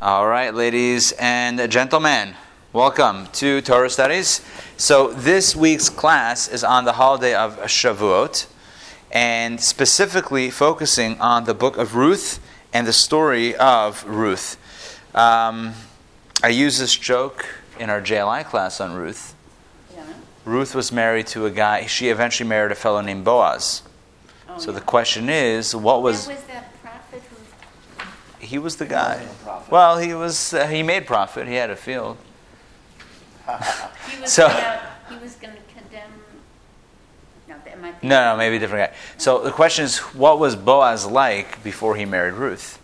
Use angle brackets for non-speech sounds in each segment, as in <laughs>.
All right, ladies and gentlemen, welcome to Torah Studies. So, this week's class is on the holiday of Shavuot, and specifically focusing on the book of Ruth and the story of Ruth. Um, I use this joke in our JLI class on Ruth. Yeah. Ruth was married to a guy, she eventually married a fellow named Boaz. Oh, So yeah. the question is, what was. Was that prophet who. He was the guy. wasn't a. Well, he was. Uh, he made profit. He had a field. He was So- gonna, he was going to condemn. No, that might be. No, no, maybe a different guy. So the question is, what was Boaz like before he married Ruth?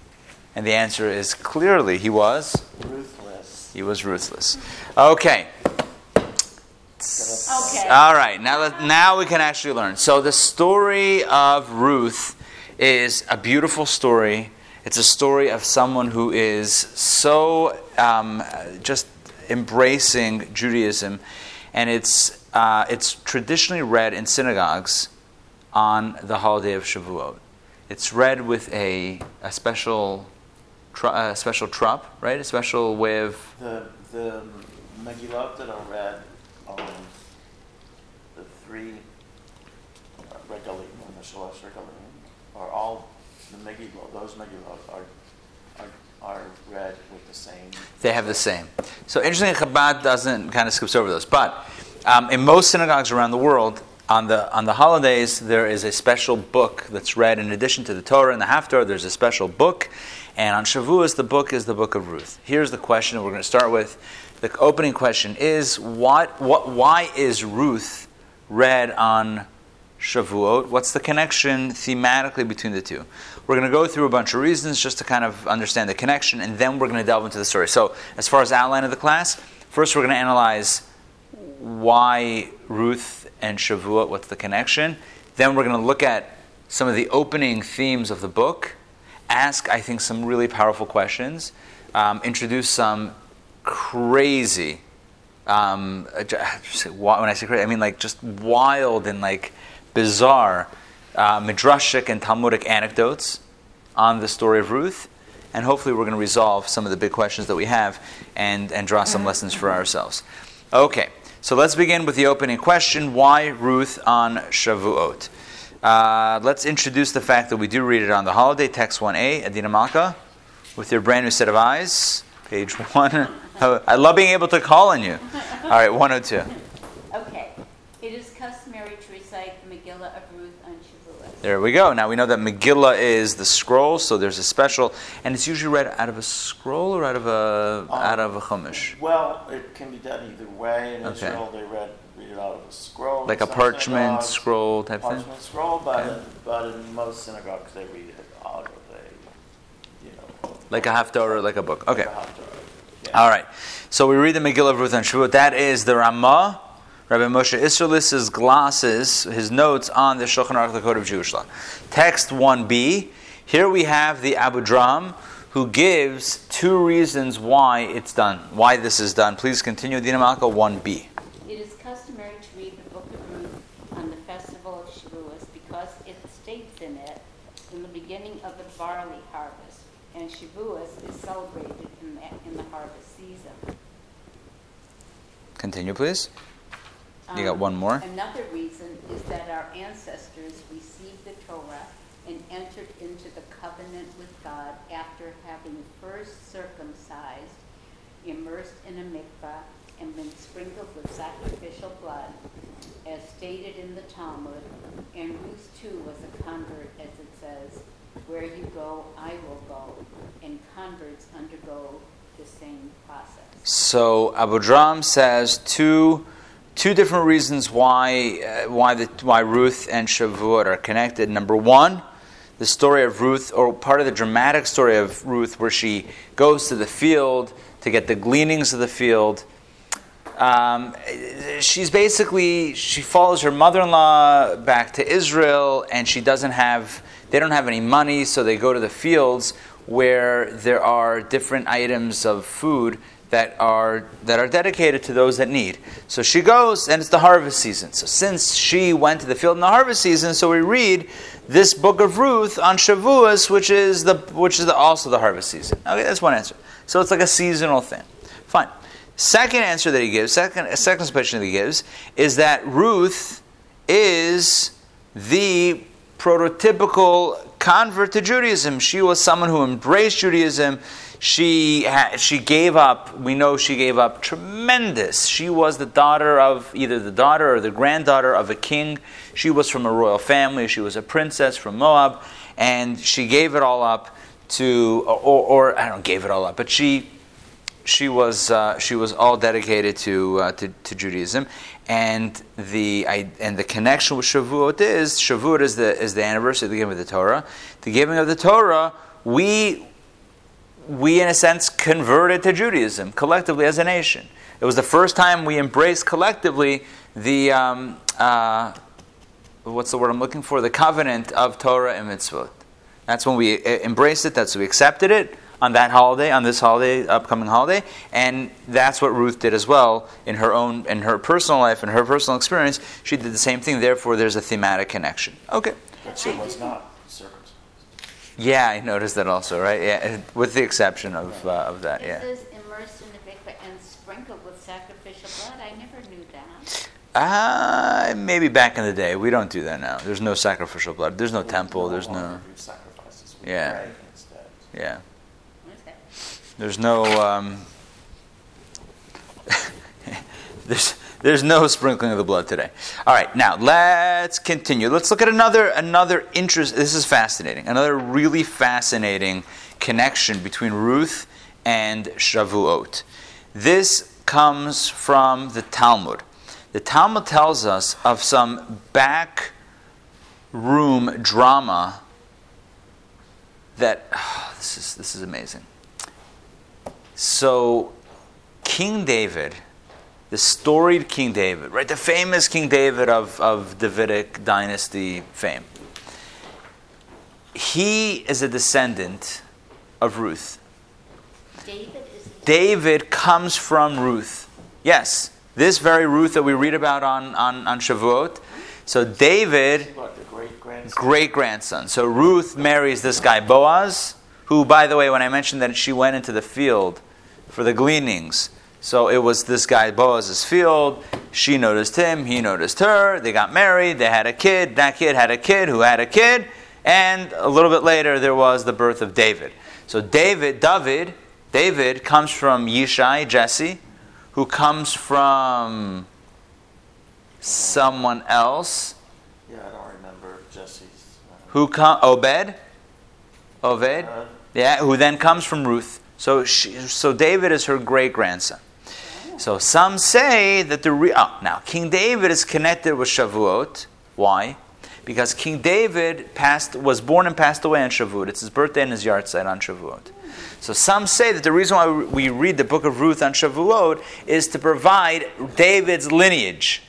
And the answer is clearly he was. Ruthless. He was ruthless. Okay. Okay. All right. Now, let- now we can actually learn. So the story of Ruth is a beautiful story. It's a story of someone who is so um, just embracing Judaism, and it's uh, it's traditionally read in synagogues on the holiday of Shavuot. It's read with a a special tr- a special trop, right? A special way of The the Megillot that are read, on the three uh, regalim the shalosh regalim are all the Megillot. Those Megillot are are are read with the same. They have the same. So interestingly, Chabad doesn't kind of skips over those. But um, in most synagogues around the world, on the on the holidays, there is a special book that's read in addition to the Torah and the Haftarah. There's a special book, and on Shavuos, the book is the book of Ruth. Here's the question we're going to start with. The opening question is: What? What? Why is Ruth read on Shavuot? What's the connection thematically between the two? We're going to go through a bunch of reasons just to kind of understand the connection, and then we're going to delve into the story. So, as far as outline of the class, first we're going to analyze why Ruth and Shavuot, what's the connection. Then we're going to look at some of the opening themes of the book, ask, I think, some really powerful questions, um, introduce some crazy um, uh, when I say crazy, I mean like just wild and like bizarre uh, midrashic and Talmudic anecdotes on the story of Ruth, and hopefully we're going to resolve some of the big questions that we have and and draw some lessons for ourselves. Okay, so let's begin with the opening question: Why Ruth on Shavuot? Uh, let's introduce the fact that we do read it on the holiday. Text one A, Adina Malka, with your brand new set of eyes, page <laughs> one. I love being able to call on you. All right, 102. Okay. It is customary to recite the Megillah of Ruth on Shavuot. There we go. Now we know that Megillah is the scroll, so there's a special, and it's usually read out of a scroll or out of a uh, out of a chumash, Well, it can be done either way. In Okay. Israel, they read read it out of a scroll. like a parchment scroll type thing. Parchment scroll, but Okay. in, but in most synagogues they read it out of a, you know, Like a haftarah, like a book. Okay. like a Yeah. All right. So we read the Megillah of Ruth on Shavuot. That is the Ramah, Rabbi Moshe Isserles's glosses, his notes on the Shulchan Aruch, the Code of Jewish Law. Text 1b. Here we have the Abu Dram, who gives two reasons why it's done, why this is done. Please continue, Dina Malka 1b. It is customary to read the book of Ruth on the festival of Shavuos because it states in it in the beginning of the barley harvest, and Shavuos is celebrated in the, in the harvest season. Continue, please. You got Um, one more? Another reason is that our ancestors received the Torah and entered into the covenant with God after having first circumcised, immersed in a mikvah, and been sprinkled with sacrificial blood, as stated in the Talmud. And Ruth too was a convert, as it says, "Where you go, I will go," and converts undergo the same process. So Abu Dram says two two different reasons why uh, why the why Ruth and Shavuot are connected. Number one, the story of Ruth, or part of the dramatic story of Ruth, where she goes to the field to get the gleanings of the field. Um, she's basically she follows her mother-in-law back to Israel, and she doesn't have they don't have any money, so they go to the fields where there are different items of food that are that are dedicated to those that need. So she goes, and it's the harvest season. So since she went to the field in the harvest season, so we read this book of Ruth on Shavuos, which is the which is the, also the harvest season. Okay, that's one answer. So it's like a seasonal thing. Fine. Second answer that he gives, second second explanation that he gives, is that Ruth is the prototypical convert to Judaism. She was someone who embraced Judaism. She she gave up. We know she gave up tremendous. She was the daughter of either the daughter or the granddaughter of a king. She was from a royal family. She was a princess from Moab, and she gave it all up to, or, or I don't gave it all up, but she she was uh, she was all dedicated to, uh, to, to Judaism, and the I, and the connection with Shavuot is Shavuot is the is the anniversary of the giving of the Torah. The giving of the Torah, we we in a sense converted to Judaism collectively as a nation. It was the first time we embraced collectively the um, uh, what's the word I'm looking for? The covenant of Torah and mitzvot. That's when we uh, embraced it. That's when we accepted it on that holiday, on this holiday, upcoming holiday, and that's what Ruth did as well in her own, in her personal life, in her personal experience. She did the same thing. Therefore, there's a thematic connection. Okay. She was not. Yeah, I noticed that also. Right? Yeah, with the exception of uh, of that. It Yeah. says immersed in the mikveh and sprinkled with sacrificial blood. I never knew that. Uh, maybe back in the day. We don't do that now. There's no sacrificial blood. There's no temple. There's no. sacrifices. Yeah. instead. Yeah. What is? There's no. Um, <laughs> there's there's no sprinkling of the blood today. All right, now let's continue. Let's look at another another interest. This is fascinating. Another really fascinating connection between Ruth and Shavuot. This comes from the Talmud. The Talmud tells us of some back room drama that <sighs> this is this is amazing. So, King David, the storied King David, right, the famous King David of, of Davidic dynasty fame, he is a descendant of Ruth. David David comes from Ruth. Yes, this very Ruth that we read about on, on, on Shavuot. So, David great grandson? great grandson. So Ruth marries this guy Boaz, who, by the way, when I mentioned that she went into the field for the gleanings, so it was this guy Boaz's field. She noticed him, he noticed her. They got married, they had a kid. That kid had a kid who had a kid, and a little bit later there was the birth of David. So David, David, David comes from Yishai, Jesse, who comes from someone else Yeah, I don't remember Jesse's. uh, who come Obed, Obed, uh, yeah, who then comes from Ruth. So she, so David is her great grandson. So some say that the re- oh, now King David is connected with Shavuot. Why? Because King David passed was born and passed away on Shavuot. It's his birthday and his yahrzeit on Shavuot. So some say that the reason why we read the book of Ruth on Shavuot is to provide David's lineage,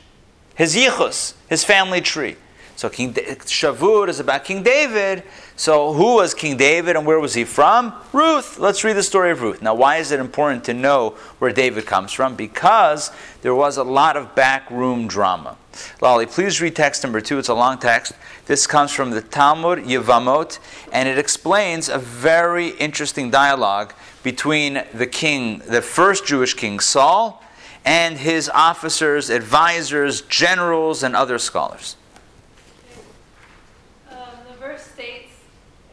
his yichus, his family tree. So King da- Shavuot is about King David. So who was King David and where was he from? Ruth. Let's read the story of Ruth. Now, why is it important to know where David comes from? Because there was a lot of backroom drama. Lolly, please read text number two. It's a long text. This comes from the Talmud Yevamot, and it explains a very interesting dialogue between the king, the first Jewish king Saul, and his officers, advisors, generals, and other scholars. Um, the verse states,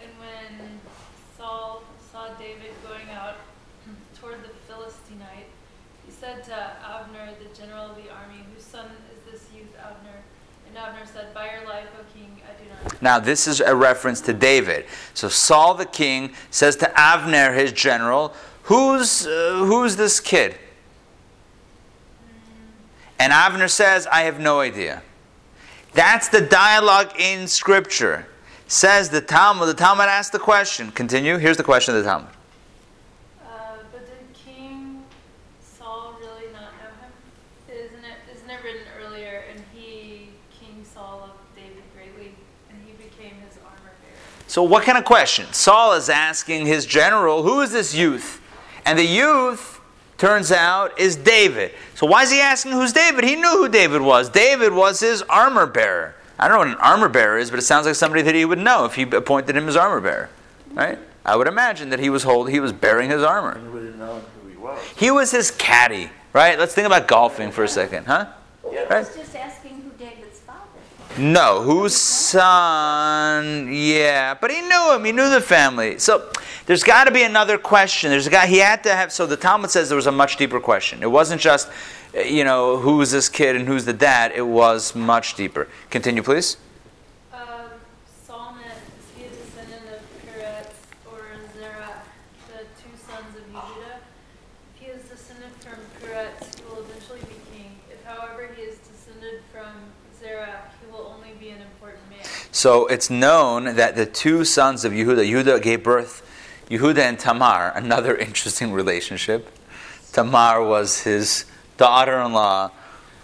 and when Saul saw David going out toward the Philistine,ite he said to Abner, the general of the army, Whose son is this youth, Abner? And Abner said, By your life, O king, I do not. Now, this is a reference to David. So Saul the king says to Avner, his general, Who's, uh, who's this kid? And Avner says, I have no idea. That's the dialogue in Scripture. Says the Talmud. The Talmud asks the question. Continue. Here's the question of the Talmud. Uh, but did King Saul really not know him? Isn't it, isn't it written earlier, and he, King Saul, loved David greatly, and he became his armor bearer? So, what kind of question? Saul is asking his general, Who is this youth? And the youth, turns out, is David. So, why is he asking who's David? He knew who David was. David was his armor bearer. I don't know what an armor bearer is, but it sounds like somebody that he would know if he appointed him as armor bearer. Right? I would imagine that he was hold, he was bearing his armor. And we didn't know who he was. He was his caddy, right? Let's think about golfing for a second, huh? Right? was just asking who David's father. No, whose son? Yeah, but he knew him. He knew the family. So there's got to be another question. There's a guy. He had to have. So the Talmud says there was a much deeper question. It wasn't just, uh, you know, who's this kid and who's the dad. It was much deeper. Continue, please. Um, Saul is he a descendant of Peretz or Zerah, the two sons of Yehuda? If he is descended from Peretz, he will eventually be king. If, however, he is descended from Zerah, he will only be an important man. So it's known that the two sons of Yehuda, Yehuda gave birth, Yehuda and Tamar, another <laughs> interesting relationship. Tamar was his daughter-in-law,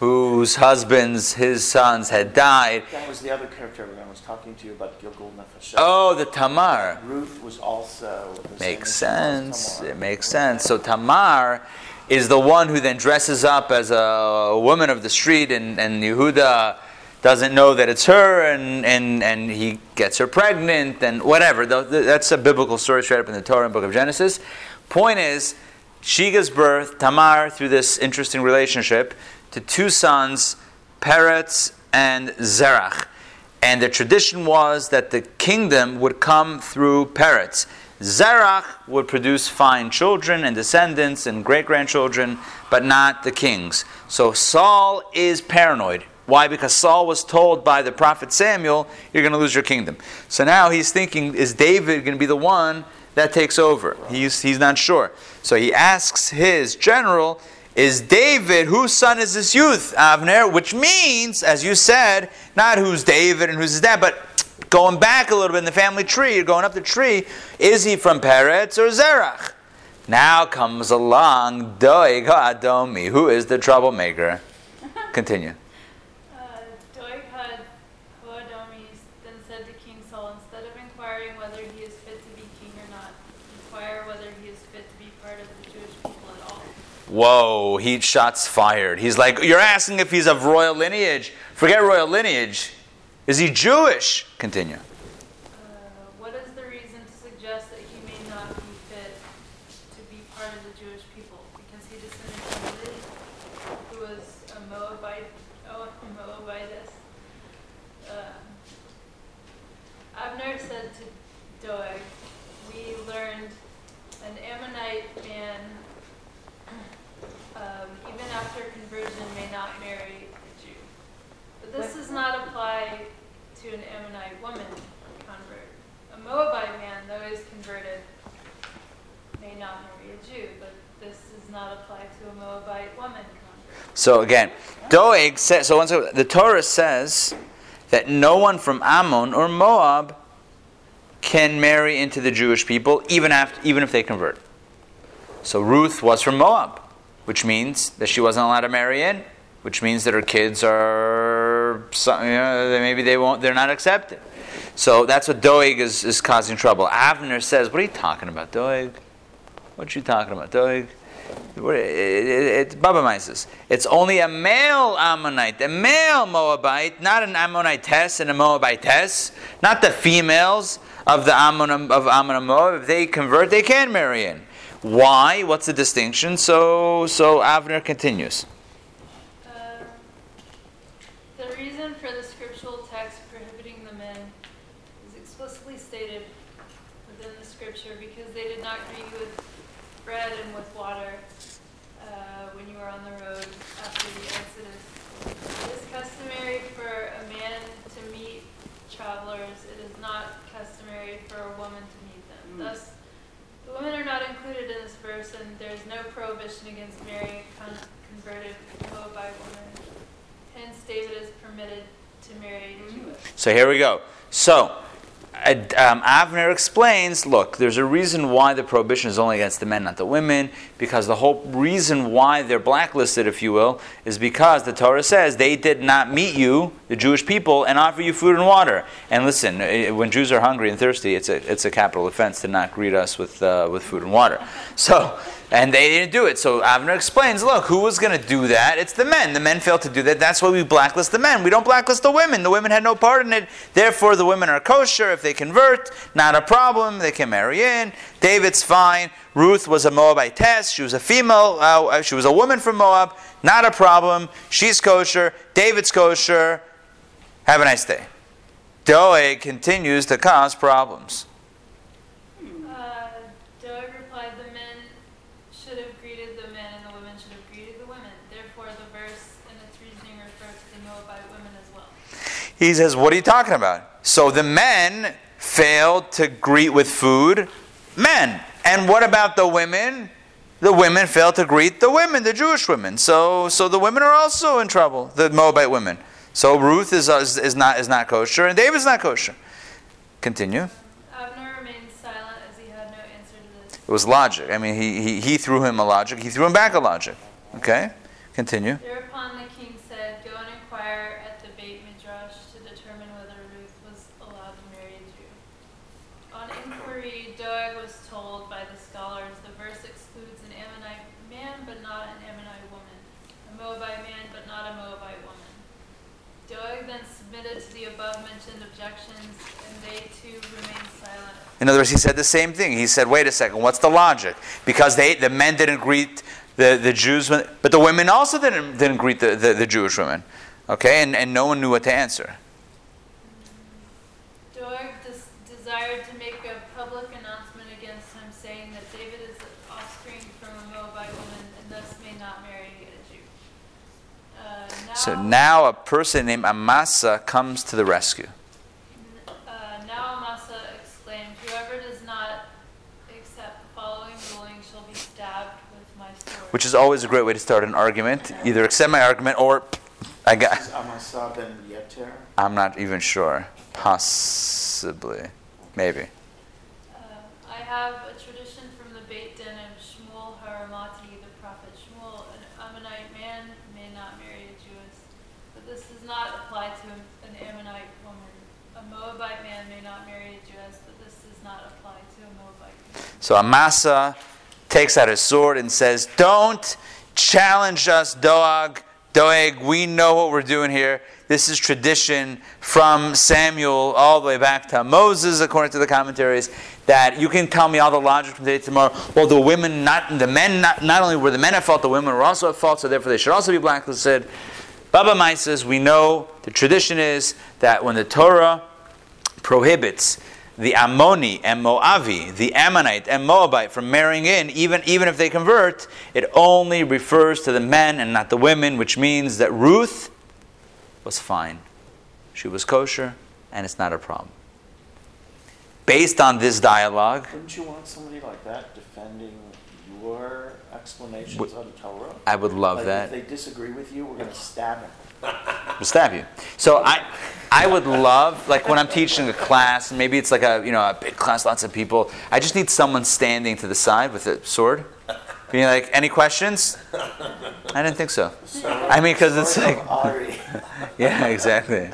whose husbands, his sons, had died. That was the other character when I was talking to you about Gilgul Nefesh. Oh, the Tamar. Ruth was also the Makes as sense. Tamar. It makes sense. So Tamar is the one who then dresses up as a woman of the street, and, and Yehuda doesn't know that it's her, and, and, and he gets her pregnant, and whatever. That's a biblical story straight up in the Torah and Book of Genesis. Point is, she gives birth, Tamar, through this interesting relationship, to two sons, Peretz and Zerach. And the tradition was that the kingdom would come through Peretz. Zerach would produce fine children and descendants and great grandchildren, but not the kings. So Saul is paranoid. Why? Because Saul was told by the prophet Samuel, you're going to lose your kingdom. So now he's thinking, is David going to be the one that takes over? He's, he's not sure. So he asks his general, is David, whose son is this youth, Avner? Which means, as you said, not who's David and who's his dad, but going back a little bit in the family tree, you're going up the tree, is he from Peretz or Zerach? Now comes along Doeg Adomi, who is the troublemaker. Continue. Uh, Doeg had Hoadomis then said to King Saul, instead of inquiring whether he is fit to be king or not, inquire whether he is fit to be part of the Jewish people at all. Whoa, he shots fired. He's like, You're asking if he's of royal lineage. Forget royal lineage. Is he Jewish? Continue. Uh, what is the reason to suggest that he may not be fit to be part of the Jewish people? Because he descended from Ruth, who was a Moabite, oh, <laughs> a Moabitess. Um, Abner said to Doeg, "We learned an Ammonite man, um, even after conversion, may not marry a Jew." But this does not apply to an Ammonite woman convert. A Moabite man, though is converted, may not marry a Jew, but this not apply to a Moabite woman. So again, Doeg says, so once the Torah says that no one from Ammon or Moab can marry into the Jewish people, even, after, even if they convert. So Ruth was from Moab, which means that she wasn't allowed to marry in, which means that her kids are, you know, maybe they won't, they're not accepted. So that's what Doeg is, is causing trouble. Avner says, What are you talking about, Doeg? What are you talking about, Doeg? It's Baba Mises. It's only a male Ammonite, a male Moabite, not an Ammonitess and a Moabitess, not the females of the Ammon of Ammon and Moab. If they convert, they can marry in. Why? What's the distinction? So, so Avner continues. Uh, the reason for the scriptural text prohibiting the men is explicitly stated within the scripture because they did not greet you with bread and with water uh, when you were on the road after the Exodus. It is customary for a man to meet travelers. It is not customary for a woman to meet them. Thus, the women are not included in this verse, and there is no prohibition against marrying a con- converted Moabite woman. Hence, David is permitted to marry a Jewess. So here we go. So, um, Avner explains look, there's a reason why the prohibition is only against the men, not the women, because the whole reason why they're blacklisted, if you will, is because the Torah says they did not meet you, the Jewish people, and offer you food and water. And listen, uh, when Jews are hungry and thirsty, it's a, it's a capital offense to not greet us with, uh, with food and water. So, and they didn't do it. So Avner explains look, who was going to do that? It's the men. The men failed to do that. That's why we blacklist the men. We don't blacklist the women. The women had no part in it. Therefore, the women are kosher. If they convert, not a problem. They can marry in. David's fine. Ruth was a Moabitess. She was a female. Uh, she was a woman from Moab. Not a problem. She's kosher. David's kosher. Have a nice day. Doeg continues to cause problems. Uh, Doeg replied, The men should have greeted the men, and the women should have greeted the women. Therefore, the verse and its reasoning refers to the Moabite women as well. He says, What are you talking about? So the men failed to greet with food men. And what about the women? The women failed to greet the women, the Jewish women. So, so the women are also in trouble, the Moabite women. So Ruth is, is, is, not, is not kosher, and David's not kosher. Continue. Abner remained silent as he had no answer to this. It was logic. I mean, he, he, he threw him a logic, he threw him back a logic. Okay? Continue. Thereupon the king said, Go and inquire at the Beit Midrash to determine whether Ruth was allowed to marry a Jew. On inquiry, Doeg was told by the scholars the verse excludes an Ammonite man but not an Ammonite woman, a Moabite man but not a Moabite woman. Doeg then submitted to the above mentioned objections, and they too remained silent. In other words, he said the same thing. He said, wait a second, what's the logic? Because they, the men didn't greet the, the Jews, but the women also didn't, didn't greet the, the, the Jewish women. Okay? And, and no one knew what to answer. Doeg des- desired to make a public announcement against him, saying that David is the offspring from a Moabite woman and thus may not marry a Jew. Uh, now, So now a person named Amasa comes to the rescue. uh, now Amasa exclaimed, Whoever does not accept the following ruling shall be stabbed with my sword. Which is always a great way to start an argument. Either accept my argument or I got. Amasa ben Yeter? I'm not even sure. Possibly. Maybe. Uh, I have a tradition from the Beit Din of Shmuel Haramati, the prophet Shmuel. An Ammonite man may not marry a Jewess, but this does not apply to an Ammonite woman. A Moabite man may not marry a Jewess, but this does not apply to a Moabite woman. So Amasa takes out his sword and says, Don't challenge us, Doeg. Doeg, we know what we're doing here. This is tradition from Samuel all the way back to Moses, according to the commentaries, that you can tell me all the logic from today to tomorrow. Well, the women, not the men, not, not only were the men at fault, the women were also at fault, so therefore they should also be blacklisted. Baba Mai says, we know the tradition is that when the Torah prohibits the Ammoni and Moavi, the Ammonite and Moabite, from marrying in, even, even if they convert, it only refers to the men and not the women, which means that Ruth was fine. She was kosher, and it's not a problem. Based on this dialogue, Wouldn't you want somebody like that defending your explanations the Torah? I would love like that. If they disagree with you, we're going to stab him. Will stab you. So I, I would love, like when I'm teaching a class, and maybe it's like a, you know, a big class, lots of people. I just need someone standing to the side with a sword, being like, "Any questions?" I didn't think so. I mean, because it's like, <laughs> yeah, exactly.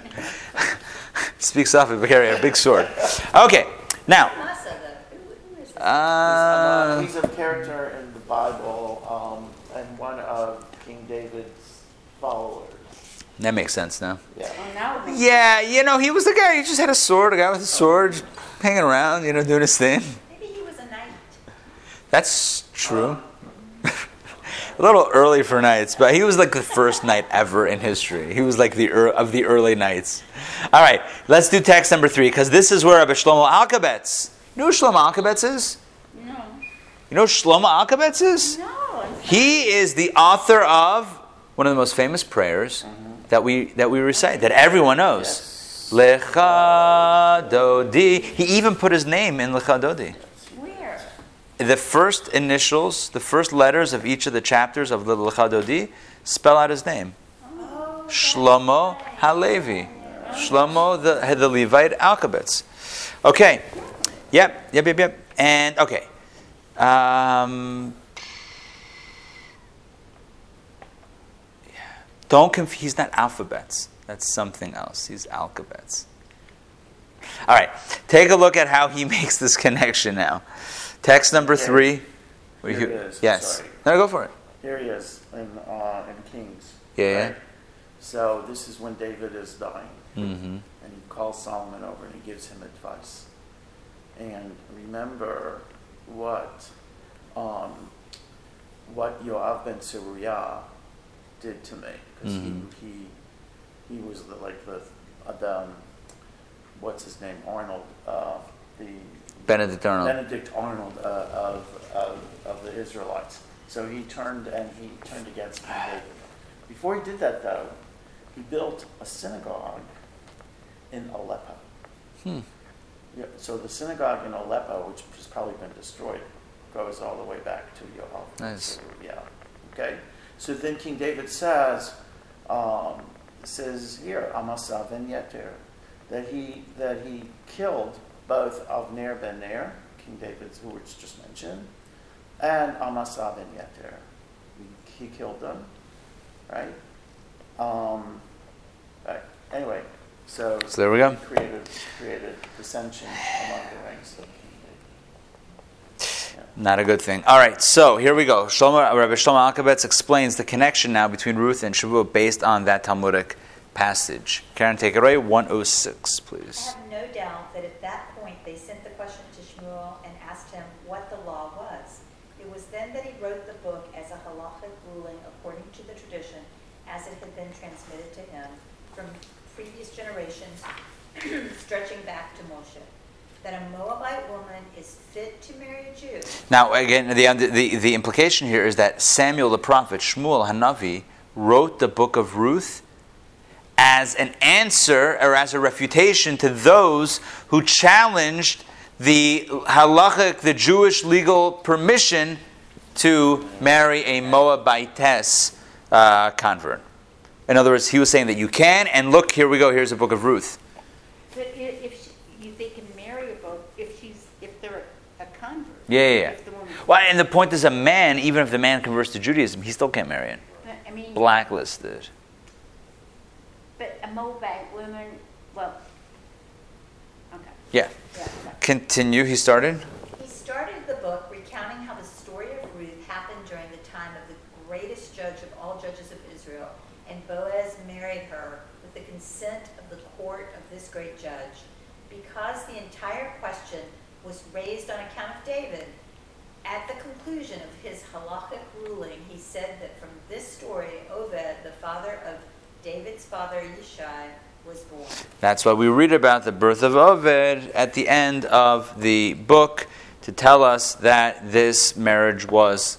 <laughs> Speaks softly, but carry a big sword. Okay, now, Masa, the, who, who is this? uh, He's a character in the Bible um, and one of King David's followers. That makes sense now. Yeah. Now it makes Yeah, you know, he was the guy. He just had a sword, a guy with a sword, hanging around, you know, doing his thing. Maybe he was a knight. That's true. <laughs> a little early for knights, but he was like the first knight ever in history. He was like the ear of the early knights. All right, let's do text number three because this is where Rabbi Shlomo Alkabetz. You know who Shlomo Alkabetz is? No. You know who Shlomo Alkabetz is? No. He is the author of one of the most famous prayers uh-huh. That we that we recite that everyone knows. Lecha Dodi. He even put his name in Lecha Dodi. Where? the first initials, the first letters of each of the chapters of the Lecha Dodi spell out his name. Shlomo Halevi. Shlomo, the, the Levite Alkabetz. Okay. Yep, yep, yep, yep. And, okay. Um, don't confuse, he's not alphabets. That's something else. He's alphabets. All right, take a look at how he <laughs> makes this connection now. Text number three. Here it is. Yes. Sorry. No, go for it. Here he is in, uh, in Kings. Yeah, yeah. right? So this is when David is dying, Mm-hmm. and he calls Solomon over and he gives him advice. And remember what um, what Yoav ben Tzruiah did to me because Mhm. he, he he was the, like the, the um, what's his name Arnold uh, the Benedict Arnold. Benedict Arnold uh, of, of, of the Israelites. So he turned and he turned against King David. Before he did that, though, he built a synagogue in Aleppo. Hmm. Yeah, so the synagogue in Aleppo, which has probably been destroyed, goes all the way back to Yoav. Nice. Yeah. Okay. So then King David says, um, says here, Amasa ben Yeter, that he that he killed both Avner ben Ner, King David's who was just mentioned, and Amasa ben Yeter. He, he killed them, right? Um, right. Anyway, so, So there we go. he created created dissension among the ranks of King David. Yeah. Not a good thing. All right, so here we go. Shlomo, Rabbi Shlomo Alkabetz explains the connection now between Ruth and Shavuot based on that Talmudic passage. Karen, take it away. 106, I please. have no doubt that at that point they sent the question to Shmuel and asked him what the law was. It was then that he wrote the book as a halachic ruling according to the tradition as it had been transmitted to him from previous generations, stretching back to Moshe. That a Moabite woman is fit to marry a Jew. Now, again, the, the, the implication here is that Samuel the prophet, Shmuel Hanavi, wrote the book of Ruth as an answer or as a refutation to those who challenged the halachic, the Jewish legal permission to marry a Moabitess uh, convert. In other words, he was saying that you can, and look, here we go, here's the book of Ruth. But if she, you- they can marry a both if she's if they're a convert. Yeah, yeah, yeah. If the woman, Well, and the point is, a man, even if the man converts to Judaism, he still can't marry it. I mean, Blacklisted. but a Moabite woman, well, okay. Yeah. Yeah, okay. Continue, he started. He started the book recounting how the story of Ruth happened during the time of the greatest judge of all judges of Israel, and Boaz married her with the consent of the court of this great judge. Because the entire question was raised on account of David, at the conclusion of his halachic ruling, he said that from this story, Obed, the father of David's father Yishai, was born. That's why we read about the birth of Oved at the end of the book to tell us that this marriage was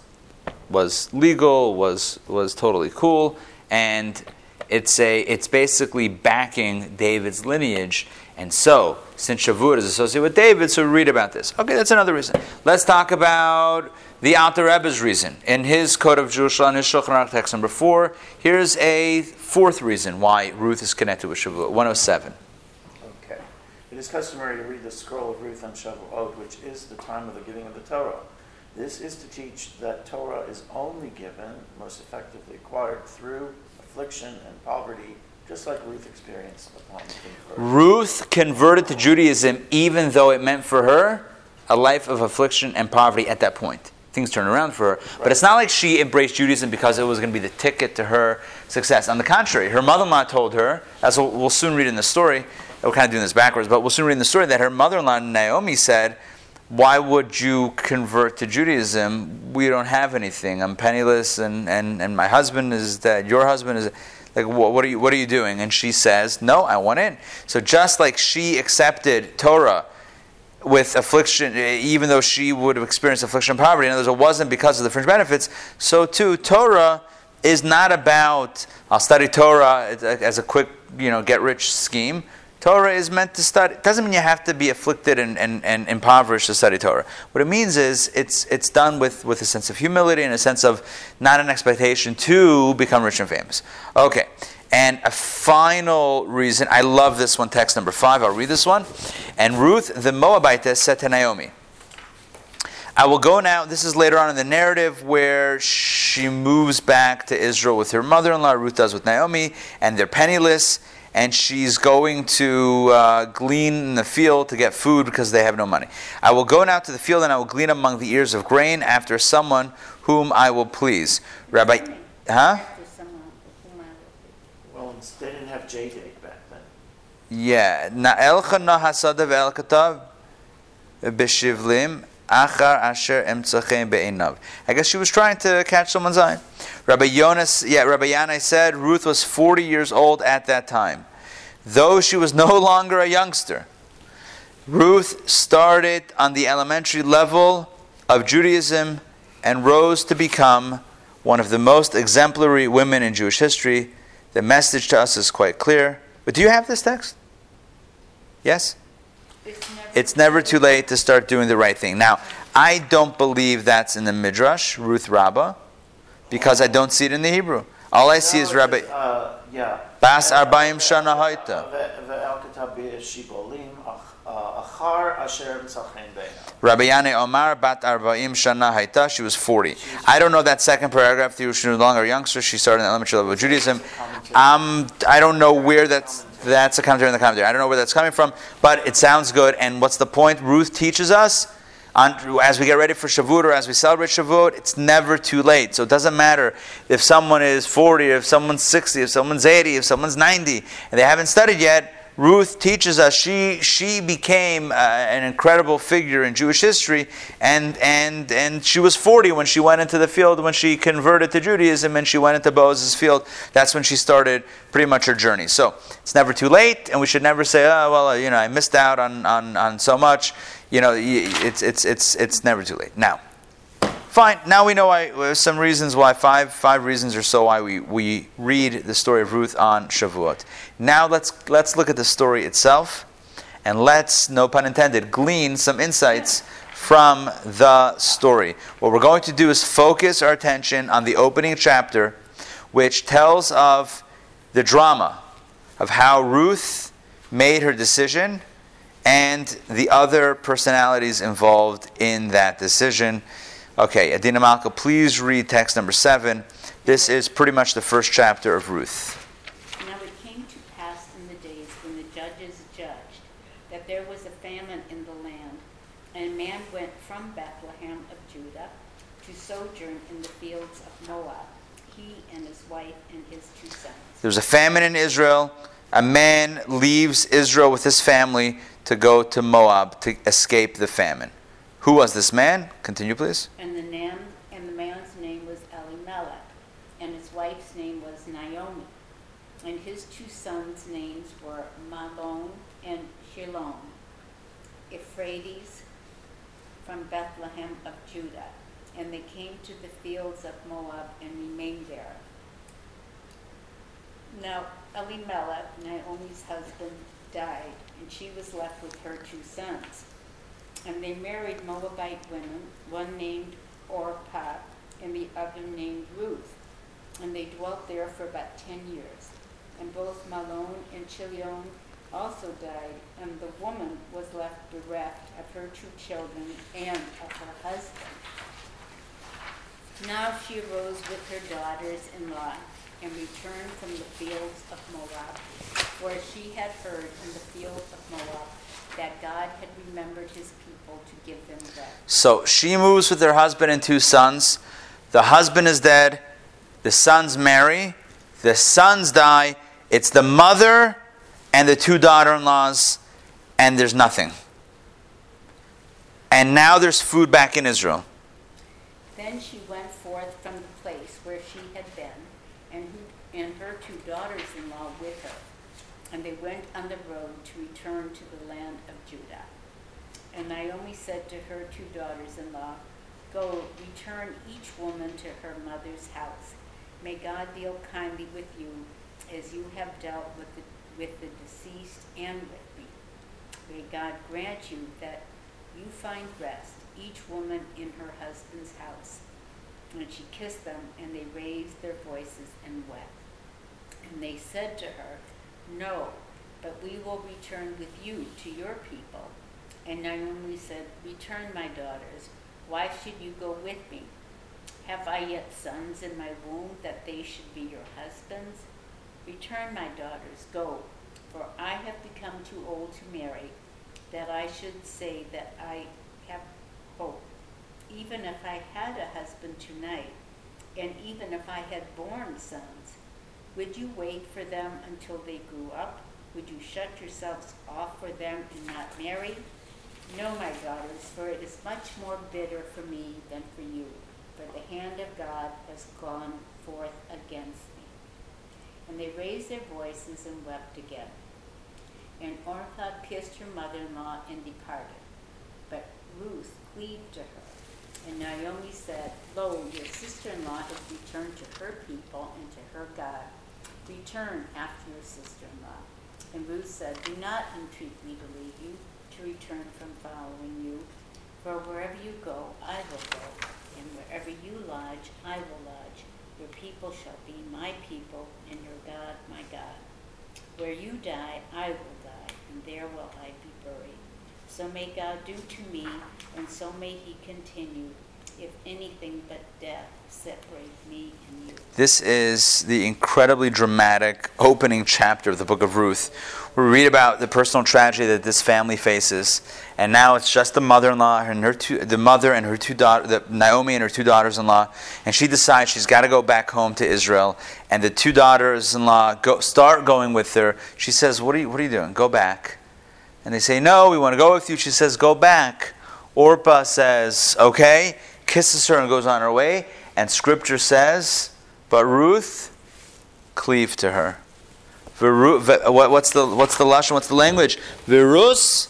was legal, was was totally cool, and it's a it's basically backing David's lineage. And so, since Shavuot is associated with David, so read about this. Okay, that's another reason. Let's talk about the Alter Rebbe's reason. In his Code of Jewish Law, in his Shulchan Aruch text number four, here's a fourth reason why Ruth is connected with Shavuot. 107. Okay. It is customary to read the scroll of Ruth on Shavuot, which is the time of the giving of the Torah. This is to teach that Torah is only given, most effectively acquired, through affliction and poverty, just like Ruth experienced upon. Ruth converted to Judaism even though it meant for her a life of affliction and poverty at that point. Things turned around for her. But it's not like she embraced Judaism because it was going to be the ticket to her success. On the contrary, her mother in law told her, as we'll, we'll soon read in the story, we're kind of doing this backwards, but we'll soon read in the story that her mother in law, Naomi, said, Why would you convert to Judaism? We don't have anything. I'm penniless, and, and, and my husband is dead. Your husband is like, what, are you, what are you doing? And she says, No, I want in. So just like she accepted Torah with affliction, even though she would have experienced affliction and poverty, in other words, it wasn't because of the fringe benefits, so too, Torah is not about, I'll study Torah uh, as a quick, you know, get rich scheme. Torah is meant to study. It doesn't mean you have to be afflicted and, and, and impoverished to study Torah. What it means is it's, it's done with, with a sense of humility and a sense of not an expectation to become rich and famous. Okay. And a final reason, I love this one, text number five. I'll read this one. And Ruth the Moabitess said to Naomi, I will go now. This is later on in the narrative where she moves back to Israel with her mother in law, Ruth does with Naomi, and they're penniless. And she's going to uh, glean in the field to get food because they have no money. I will go now to the field and I will glean among the ears of grain after someone whom I will please. Rabbi, huh? After someone whom I will Well, they didn't have JDate back then. Yeah. Ve'elkatav b'shivlim achar asher be'enav. I guess she was trying to catch someone's eye. Rabbi Yonas, yeah, Rabbi Yanai said Ruth was 40 years old at that time. Though she was <laughs> no longer a youngster, Ruth started on the elementary level of Judaism and rose to become one of the most exemplary women in Jewish history. The message to us is quite clear. But do you have this text? Yes? It's never, It's never too late to start doing the right thing. Now, I don't believe that's in the Midrash, Ruth Rabbah, because I don't see it in the Hebrew. All I see is Rabbi. Uh, yeah. Bas Arbaim Shana Haita. Rabbi Yanai Omar Bat Arbaim Shana Haita. She was 40. I don't know that second paragraph. She was no longer a youngster. She started in the elementary level of Judaism. Um, I don't know where that's. That's a commentary in the commentary. I don't know where that's coming from, but it sounds good. And what's the point? Ruth teaches us as we get ready for Shavuot or as we celebrate Shavuot, it's never too late. So it doesn't matter if someone is 40, if someone's 60, if someone's 80, if someone's 90, and they haven't studied yet. Ruth teaches us she she became uh, an incredible figure in Jewish history, and and and she was 40 when she went into the field when she converted to Judaism and she went into Boaz's field. That's when she started pretty much her journey. So it's never too late, and we should never say, oh well, you know, I missed out on on, on so much. You know, it's it's it's it's never too late. Now, Fine. Now we know why. Uh, some reasons why. Five five reasons or so why we, we read the story of Ruth on Shavuot. Now let's let's look at the story itself, and let's, no pun intended, glean some insights from the story. What we're going to do is focus our attention on the opening chapter, which tells of the drama of how Ruth made her decision and the other personalities involved in that decision. Okay, Adina Malka, please read text number seven. This is pretty much the first chapter of Ruth. Now it came to pass in the days when the judges judged that there was a famine in the land, and a man went from Bethlehem of Judah to sojourn in the fields of Moab, he and his wife and his two sons. There's a famine in Israel. A man leaves Israel with his family to go to Moab to escape the famine. Who was this man? Continue, please. And the man and the man's name was Elimelech, and his wife's name was Naomi. And his two sons' names were Mahlon and Chilion, Ephrathites from Bethlehem of Judah. And they came to the fields of Moab and remained there. Now Elimelech, Naomi's husband, died, and she was left with her two sons. And they married Moabite women, one named Orpah and the other named Ruth. And they dwelt there for about ten years. And both Mahlon and Chilion also died, and the woman was left bereft of her two children and of her husband. Now she arose with her daughters-in-law and returned from the fields of Moab, where she had heard in the fields of Moab that God had remembered his people to give them rest. So she moves with her husband and two sons. The husband is dead. The sons marry. The sons die. It's the mother and the two daughter in laws, and there's nothing. And now there's food back in Israel. Then she went forth from the place where she had been, and, who, and her two daughters-in-law with her. And they went on the road to return to the land of Judah. And Naomi said to her two daughters-in-law, Go, return each woman to her mother's house. May God deal kindly with you, as you have dealt with the, with the deceased and with me. May God grant you that you find rest, each woman in her husband's house. And she kissed them, and they raised their voices and wept. And they said to her, No, but we will return with you to your people. And Naomi said, Return, my daughters. Why should you go with me? Have I yet sons in my womb that they should be your husbands? Return, my daughters, go, for I have become too old to marry, that I should say that I have hope. Even if I had a husband tonight, and even if I had borne sons, would you wait for them until they grew up? Would you shut yourselves off for them and not marry? No, my daughters, for it is much more bitter for me than for you, for the hand of God has gone forth against me. And they raised their voices and wept again. And Orpah kissed her mother in law and departed. But Ruth cleaved to her. And Naomi said, Lo, your sister in law has returned to her people and to her God. Return after your sister in law. And Ruth said, Do not entreat me to leave you, to return from following you. For wherever you go, I will go, and wherever you lodge, I will lodge. Your people shall be my people, and your God my God. Where you die, I will die, and there will I be buried. So may God do to me, and so may he continue, if anything but death separate me and you. This is the incredibly dramatic opening chapter of the book of Ruth. We read about the personal tragedy that this family faces, and now it's just the mother-in-law and her two, the mother and her two daughters, Naomi and her two daughters-in-law, and she decides she's got to go back home to Israel. And the two daughters-in-law go, start going with her. She says, "What are you? What are you doing? Go back." And they say, "No, we want to go with you." She says, "Go back." Orpah says, "Okay," kisses her and goes on her way. And Scripture says, "But Ruth cleaved to her." What's the what's the lashon? What's the language? V'Rut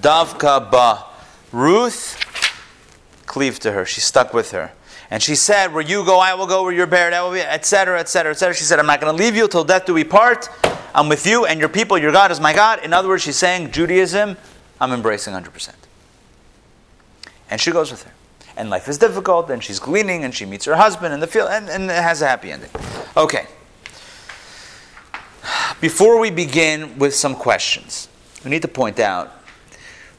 davka ba. Ruth cleaved to her. She stuck with her, and she said, "Where you go, I will go. Where you're buried, I will be." Etc. Etc. Etc. She said, "I'm not going to leave you till death do we part. I'm with you and your people. Your God is my God." In other words, she's saying Judaism, I'm embracing 100 percent. And she goes with her. And life is difficult, and she's gleaning, and she meets her husband in the field, and, and it has a happy ending. Okay. Before we begin with some questions, we need to point out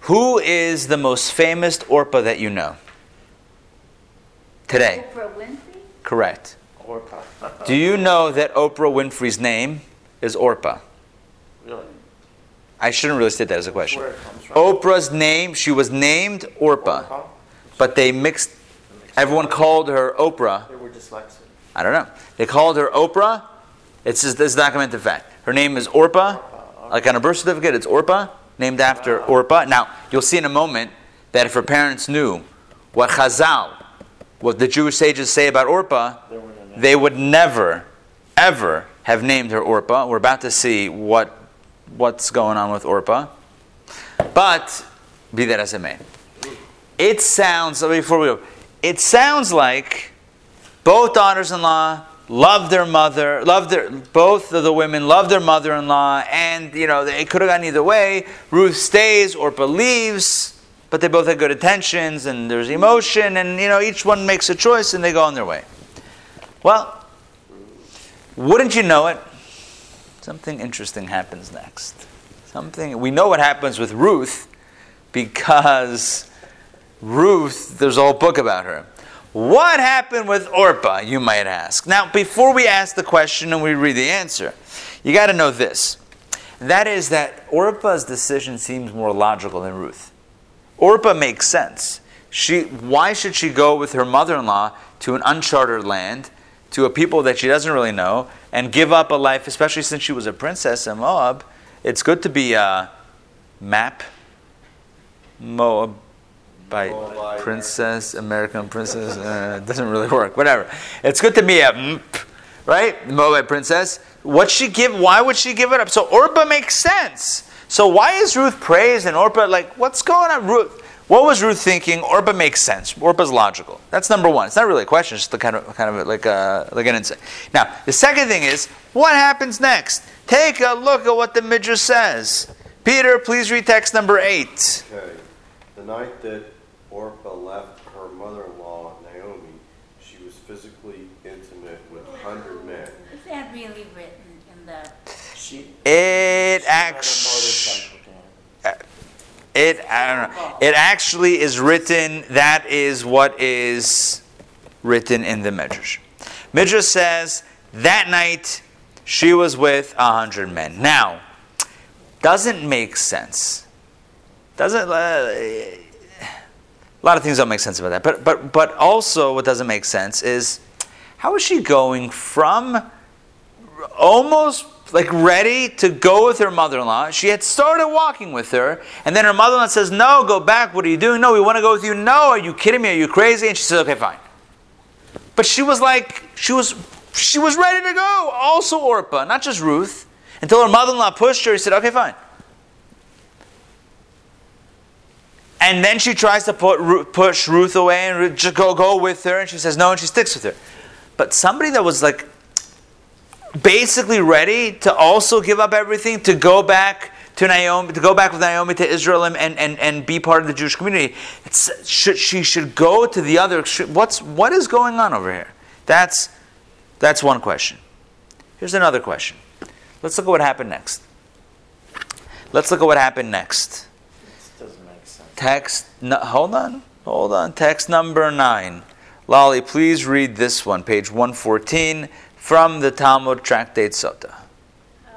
who is the most famous Orpa that you know? Today. Oprah Winfrey? Correct. Orpah. Do you know that Oprah Winfrey's name is Orpa? Really? I shouldn't really state that as a question. Where comes from? Oprah's name, she was named Orpa. Orpah? But they mixed, everyone called her Oprah. They were dyslexic. I don't know. They called her Oprah. It's just, this is documented fact. Her name is Orpa. Like on a birth certificate, it's Orpa, named after Orpa. Now, you'll see in a moment that if her parents knew what Chazal, what the Jewish sages say about Orpa, They were in they would never, ever have named her Orpa. We're about to see what what's going on with Orpa, But be that as it may, it sounds. Before we go, it sounds like both daughters-in-law love their mother, love their both of the women love their mother-in-law, and you know it could have gone either way. Ruth stays, or believes, but they both had good intentions, and there's emotion, and you know each one makes a choice, and they go on their way. Well, wouldn't you know it? Something interesting happens next. Something we know what happens with Ruth because Ruth, there's a whole book about her. What happened with Orpah, you might ask? Now, before we ask the question and we read the answer, you got to know this. That is that Orpah's decision seems more logical than Ruth. Orpah makes sense. She, why should she go with her mother in law to an uncharted land, to a people that she doesn't really know, and give up a life, especially since she was a princess in Moab? It's good to be a map, Moab by princess, American princess. Uh, <laughs> doesn't really work. Whatever. It's good to be a right Moabite princess. What she give? Why would she give it up? So Orpah makes sense. So why is Ruth praised and Orpah like what's going on? Ruth, what was Ruth thinking? Orpah makes sense. Orpah's logical. That's number one. It's not really a question. It's just the kind of kind of like a, like an insight. Now the second thing is what happens next. Take a look at what the midrash says. Peter, please read text number eight. Okay. The night that Orpah left her mother-in-law, Naomi, she was physically physically intimate with hundred men. Is that really written in the, She. It she had a acts. motorcycle, Dan. It I don't know. It actually is written. That is what is written in the Midrash. Midrash says that night she was with a hundred men. Now, doesn't make sense. Doesn't. Uh, a lot of things don't make sense about that. But but but also what doesn't make sense is how is she going from almost like ready to go with her mother-in-law. She had started walking with her, and then her mother-in-law says, "No, go back. What are you doing? No, we want to go with you. No, are you kidding me? Are you crazy?" And she says, "Okay, fine." But she was like, she was, she was ready to go. Also, Orpah, not just Ruth, until her mother-in-law pushed her. He said, "Okay, fine." And then she tries to put, push Ruth away and just go go with her, and she says no, and she sticks with her. But somebody that was like basically ready to also give up everything to go back to Naomi, to go back with Naomi to Israel and, and, and, be part of the Jewish community. Should, she should go to the other extreme. What's, what is going on over here? That's, that's one question. Here's another question. Let's look at what happened next. Let's look at what happened next. This doesn't make sense. Text, no, hold on, hold on. Text number nine. Lolly, please read this one, page 114, from the Talmud Tractate Sota. Uh,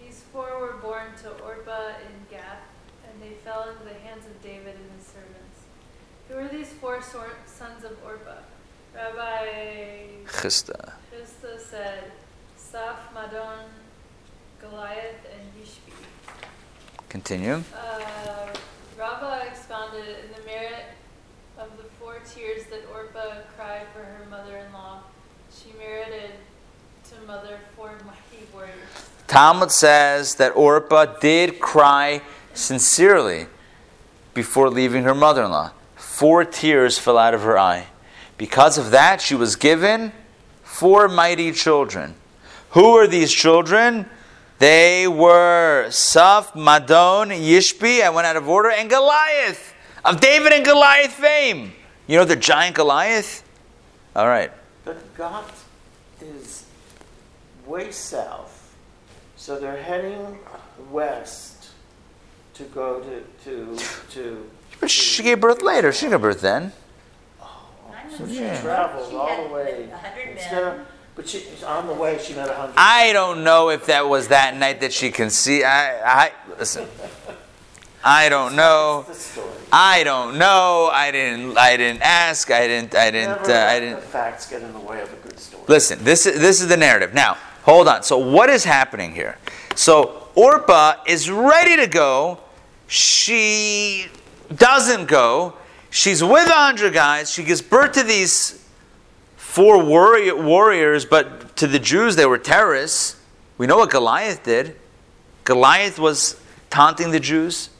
these four were born to Orpah in Gath, and they fell into the hands of David and his servants. Who were these four sor- sons of Orpah? Rabbi Chisda. Chisda said, Saf, Madon, Goliath, and Yishbi. Continue. Uh, In the merit of the four tears that Orpah cried for her mother-in-law. She merited to mother four mighty warriors. Talmud says that Orpah did cry sincerely before leaving her mother in law. Four tears fell out of her eye. Because of that, she was given four mighty children. Who were these children? They were Saf, Madon, Yishbi, I went out of order, and Goliath, of David and Goliath fame. You know the giant Goliath? All right. But God is way south, so they're heading west to go to to to. But she gave birth later. She gave birth then. Oh, I'm So she Israel. traveled She all the way. a hundred Instead of- men. but she on the way she met a hundred. I don't know if that was that night that she conceived. I, I listen. <laughs> I don't know. That's the story. I don't know. I didn't. I didn't ask. I didn't. I didn't. Uh, I didn't. Facts get in the way of a good story. Listen. This is this is the narrative. Now, hold on. So, what is happening here? So, Orpah is ready to go. She doesn't go. She's with a hundred guys. She gives birth to these four warrior, warriors, but to the Jews, they were terrorists. We know what Goliath did. Goliath was taunting the Jews,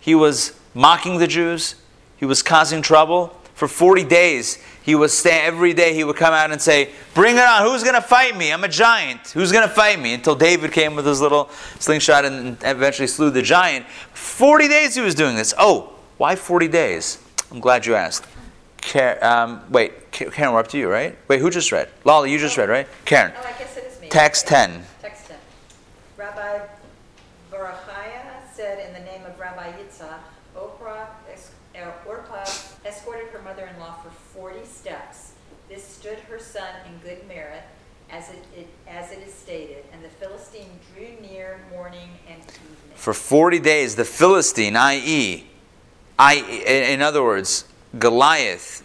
he was mocking the Jews, he was causing trouble. For 40 days, he was stay, every day he would come out and say, Bring it on, who's going to fight me? I'm a giant. Who's going to fight me? Until David came with his little slingshot and eventually slew the giant. 40 days he was doing this. Oh, why 40 days? I'm glad you asked. Karen, um, wait, Karen, we're up to you, right? Wait, who just read? Lolly, you just read, right? Karen, Oh, I guess it is me. text 10. Text 10. Rabbi Barachiah said in the name of Rabbi Yitzhak, Oprah, es- er, Orpah escorted her mother-in-law for 40 steps. This stood her son in good merit, as it, it, as it is stated, and the Philistine drew near morning and evening. For 40 days, the Philistine, i.e., I, in other words, Goliath,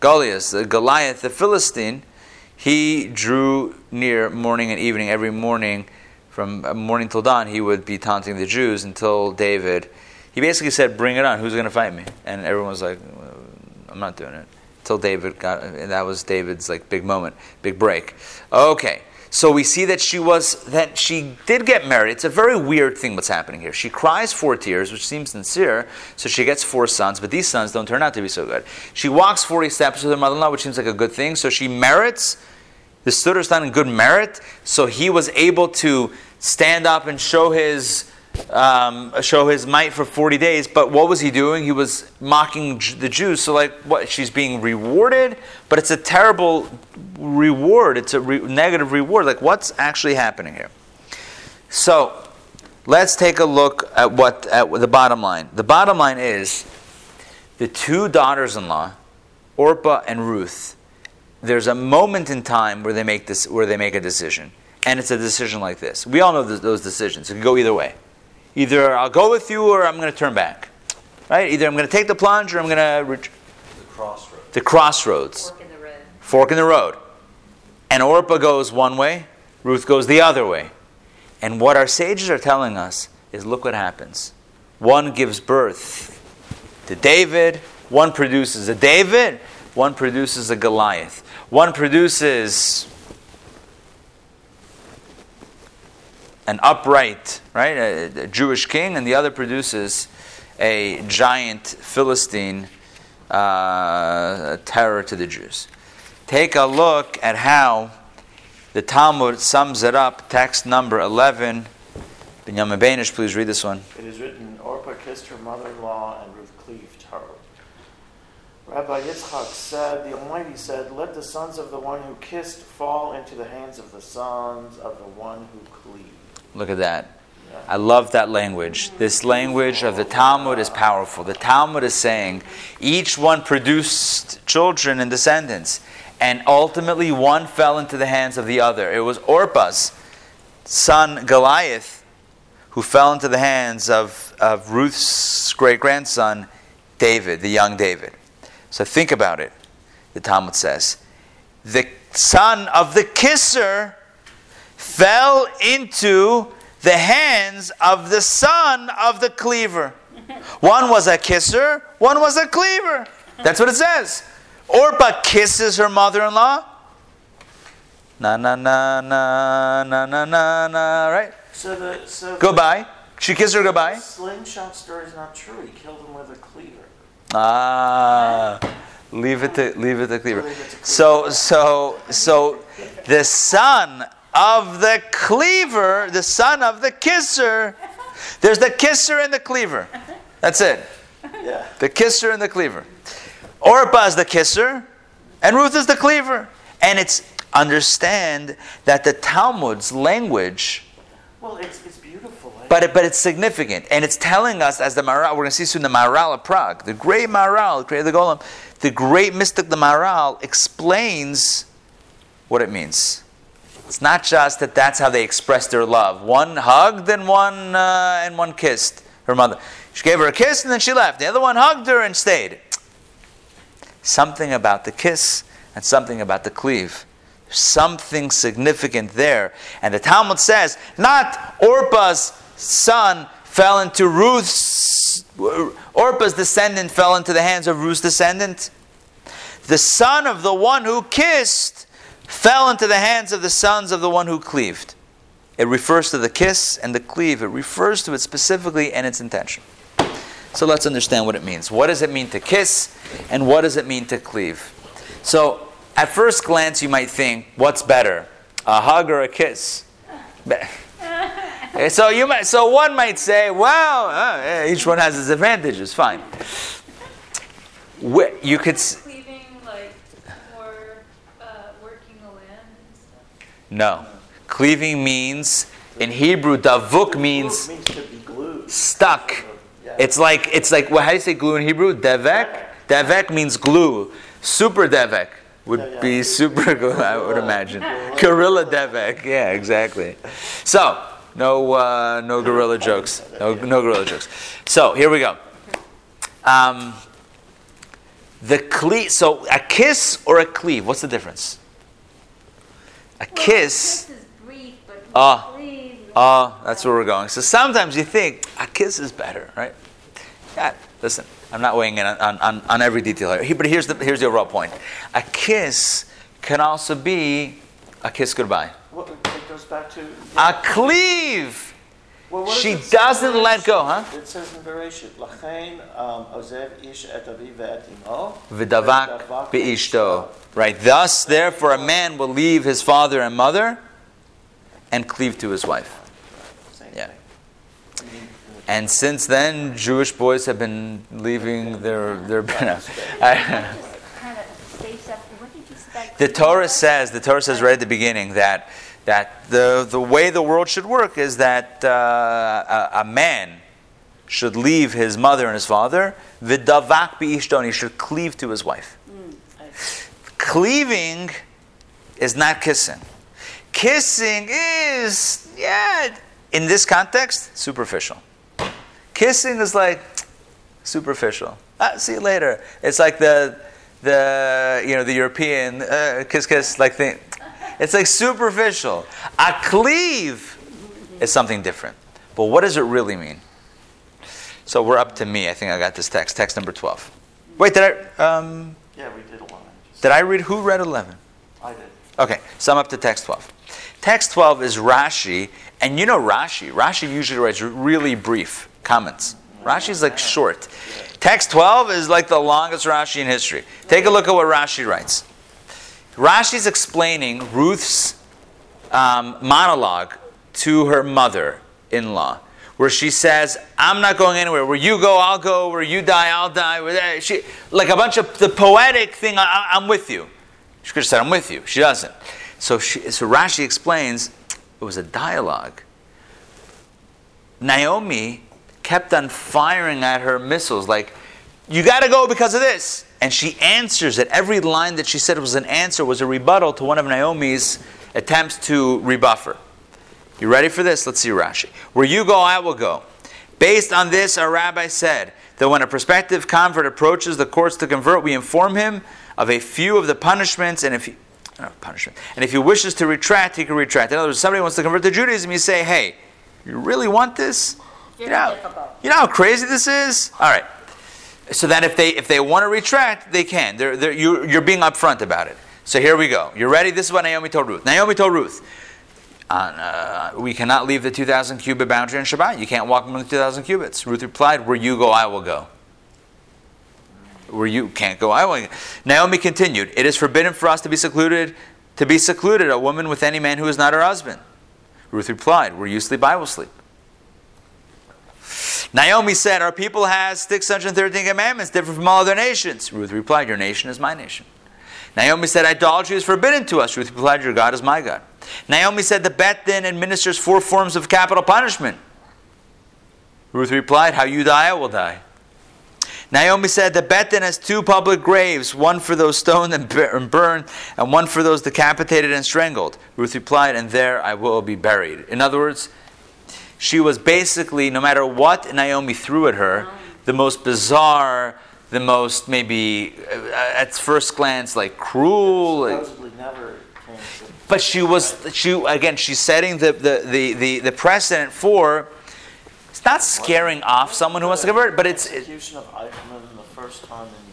Goliath, the Goliath, the Philistine, he drew near morning and evening. Every morning, from morning till dawn, he would be taunting the Jews until David. He basically said, "Bring it on! Who's going to fight me?" And everyone was like, "I'm not doing it." Till David got, and that was David's like big moment, big break. Okay, so we see that she was that she did get married. It's a very weird thing what's happening here. She cries four tears, which seems sincere. So she gets four sons, but these sons don't turn out to be so good. She walks forty steps with her mother-in-law, which seems like a good thing. So she merits the her son in good merit. So he was able to stand up and show his um, show his might for 40 days. But what was he doing? He was mocking the Jews. So, like, what? She's being rewarded, but it's a terrible reward. It's a re- negative reward. Like, what's actually happening here? So, let's take a look at what at the bottom line. The bottom line is the two daughters-in-law, Orpah and Ruth. There's a moment in time where they make this, where they make a decision, and it's a decision like this. We all know th- those decisions. It can go either way. Either I'll go with you, or I'm going to turn back. Right? Either I'm going to take the plunge, or I'm going to ret- The crossroads. the crossroads, Fork in the road. fork in the road. And Orpah goes one way, Ruth goes the other way. And what our sages are telling us is look what happens. One gives birth to David, one produces a David, one produces a Goliath. One produces an upright, right, a, a Jewish king, and the other produces a giant Philistine uh, terror to the Jews. Take a look at how the Talmud sums it up, text number 11. Binyamin Banish, please read this one. It is written, Orpah kissed her mother-in-law and Ruth cleaved her. Rabbi Yitzchak said, the Almighty said, let the sons of the one who kissed fall into the hands of the sons of the one who cleaved. Look at that. I love that language. This language of the Talmud is powerful. The Talmud is saying each one produced children and descendants, and ultimately one fell into the hands of the other. It was Orpah's son Goliath who fell into the hands of, of Ruth's great grandson David, the young David. So think about it. The Talmud says, the son of the kisser fell into the hands of the son of the cleaver. One was a kisser, one was a cleaver. That's what it says. Orpah kisses her mother in law. Na na na na na na na na, right? So the so Goodbye. She kissed her goodbye. slingshot story is not true. He killed him with a cleaver. Ah, leave it to leave it to cleaver. Leave it to cleaver. So so so the son of the cleaver, the son of the kisser. There's the kisser and the cleaver. That's it. Yeah. The kisser and the cleaver. Orpah is the kisser, and Ruth is the cleaver. And it's understand that the Talmud's language Well, it's, it's beautiful. eh? but, it, but it's significant, and it's telling us, as the Maharal, we're going to see soon the Maharal of Prague, the great Maharal, created the Golem, the great mystic, the Maharal, explains what it means. It's not just that that's how they expressed their love. One hugged and one uh, and one kissed her mother. She gave her a kiss and then she left. The other one hugged her and stayed. Something about the kiss and something about the cleave. Something significant there. And the Talmud says, not Orpah's son fell into Ruth's, Orpah's descendant fell into the hands of Ruth's descendant. The son of the one who kissed fell into the hands of the sons of the one who cleaved. It refers to the kiss and the cleave. It refers to it specifically and its intention. So let's understand what it means. What does it mean to kiss and what does it mean to cleave? So, at first glance, you might think, what's better, a hug or a kiss? <laughs> So you might, so one might say, well, uh, each one has its advantages. Fine. You could. s- Cleaving, like, more uh, working the land and stuff. No. Cleaving means, in Hebrew, davuk means stuck. It's like, it's like, well, how do you say glue in Hebrew? Devek? Devek means glue. Super devek would be super <laughs> glue, I would imagine. Gorilla devek. Yeah, exactly. So, no, uh, no gorilla jokes. No, no gorilla jokes. So, here we go. Um, the cle- so a kiss or a cleave, what's the difference? A Well, kiss. Kiss is brief, but Ah. cleave. Oh, that's where we're going. So sometimes you think a kiss is better, right? Yeah, listen, I'm not weighing in on, on, on every detail here, but here's the, here's the overall point. A kiss can also be a kiss goodbye. What, it goes back to. A cleave. Well, she it say in doesn't let go, huh? It says in Bereshit, "Lachein um, ozev ish et aviv ve'et V'davak be'ishto. Right. Thus, therefore, a man will leave his father and mother and cleave to his wife. Yeah. thing. I mean, And since then, Jewish boys have been leaving their their. <laughs> <laughs> Kind of stays up, what did you say? The Torah says, the Torah says right at the beginning that that the the way the world should work is that uh, a, a man should leave his mother and his father. V'davak bi'ishton, he should cleave to his wife. Cleaving is not kissing. Kissing is, yeah, in this context, superficial. Kissing is like superficial. Ah, see you later. It's like the the you know the European uh, kiss kiss like thing. It's like superficial. A cleave is something different. But what does it really mean? So we're up to me. I think I got this text. Text number twelve. Wait, did I? Um, Yeah, we did eleven. Just- did I read? Who read eleven? I did. Okay, so I'm up to text 12. Text 12 is Rashi, and you know Rashi. Rashi usually writes really brief comments. Rashi's like short. Text 12 is like the longest Rashi in history. Take a look at what Rashi writes. Rashi's explaining Ruth's um, monologue to her mother in law, where she says, I'm not going anywhere. Where you go, I'll go. Where you die, I'll die. She, like a bunch of the poetic thing, I, I'm with you. She could have said, I'm with you. She doesn't. So, she, so Rashi explains it was a dialogue. Naomi kept on firing at her missiles, like, you got to go because of this. And she answers it. Every line that she said was an answer was a rebuttal to one of Naomi's attempts to rebuff her. You ready for this? Let's see Rashi. Where you go, I will go. Based on this, our rabbi said that when a prospective convert approaches the courts to convert, we inform him of a few of the punishments, and if he, uh, punishment, and if he wishes to retract, he can retract. In other words, somebody wants to convert to Judaism, you say, "Hey, you really want this? You know, you know how crazy this is? All right. So that if they if they want to retract, they can. They're, they're, you, you're being upfront about it. So here we go. You're ready? This is what Naomi told Ruth. Naomi told Ruth, uh, "We cannot leave the 2,000 cubit boundary on Shabbat. You can't walk more than 2,000 cubits." Ruth replied, "Where you go, I will go." Where you can't go, I will. Naomi continued, "It is forbidden for us to be secluded, to be secluded, a woman with any man who is not her husband." Ruth replied, "Where you sleep, I will sleep." Naomi said, Our people has 613 commandments, different from all other nations. Ruth replied, Your nation is my nation. Naomi said, Idolatry is forbidden to us. Ruth replied, Your God is my God. Naomi said, The Bet Din administers four forms of capital punishment. Ruth replied, How you die, I will die. Naomi said, The Bet Din has two public graves, one for those stoned and burned, and one for those decapitated and strangled. Ruth replied, And there I will be buried. In other words, she was basically, no matter what Naomi threw at her, the most bizarre, the most maybe, uh, at first glance, like cruel. Supposedly never but she was, she again, she's setting the, the, the, the, the precedent for. It's not scaring off someone who wants to convert, but it's. It, Execution of Eichmann the first time in.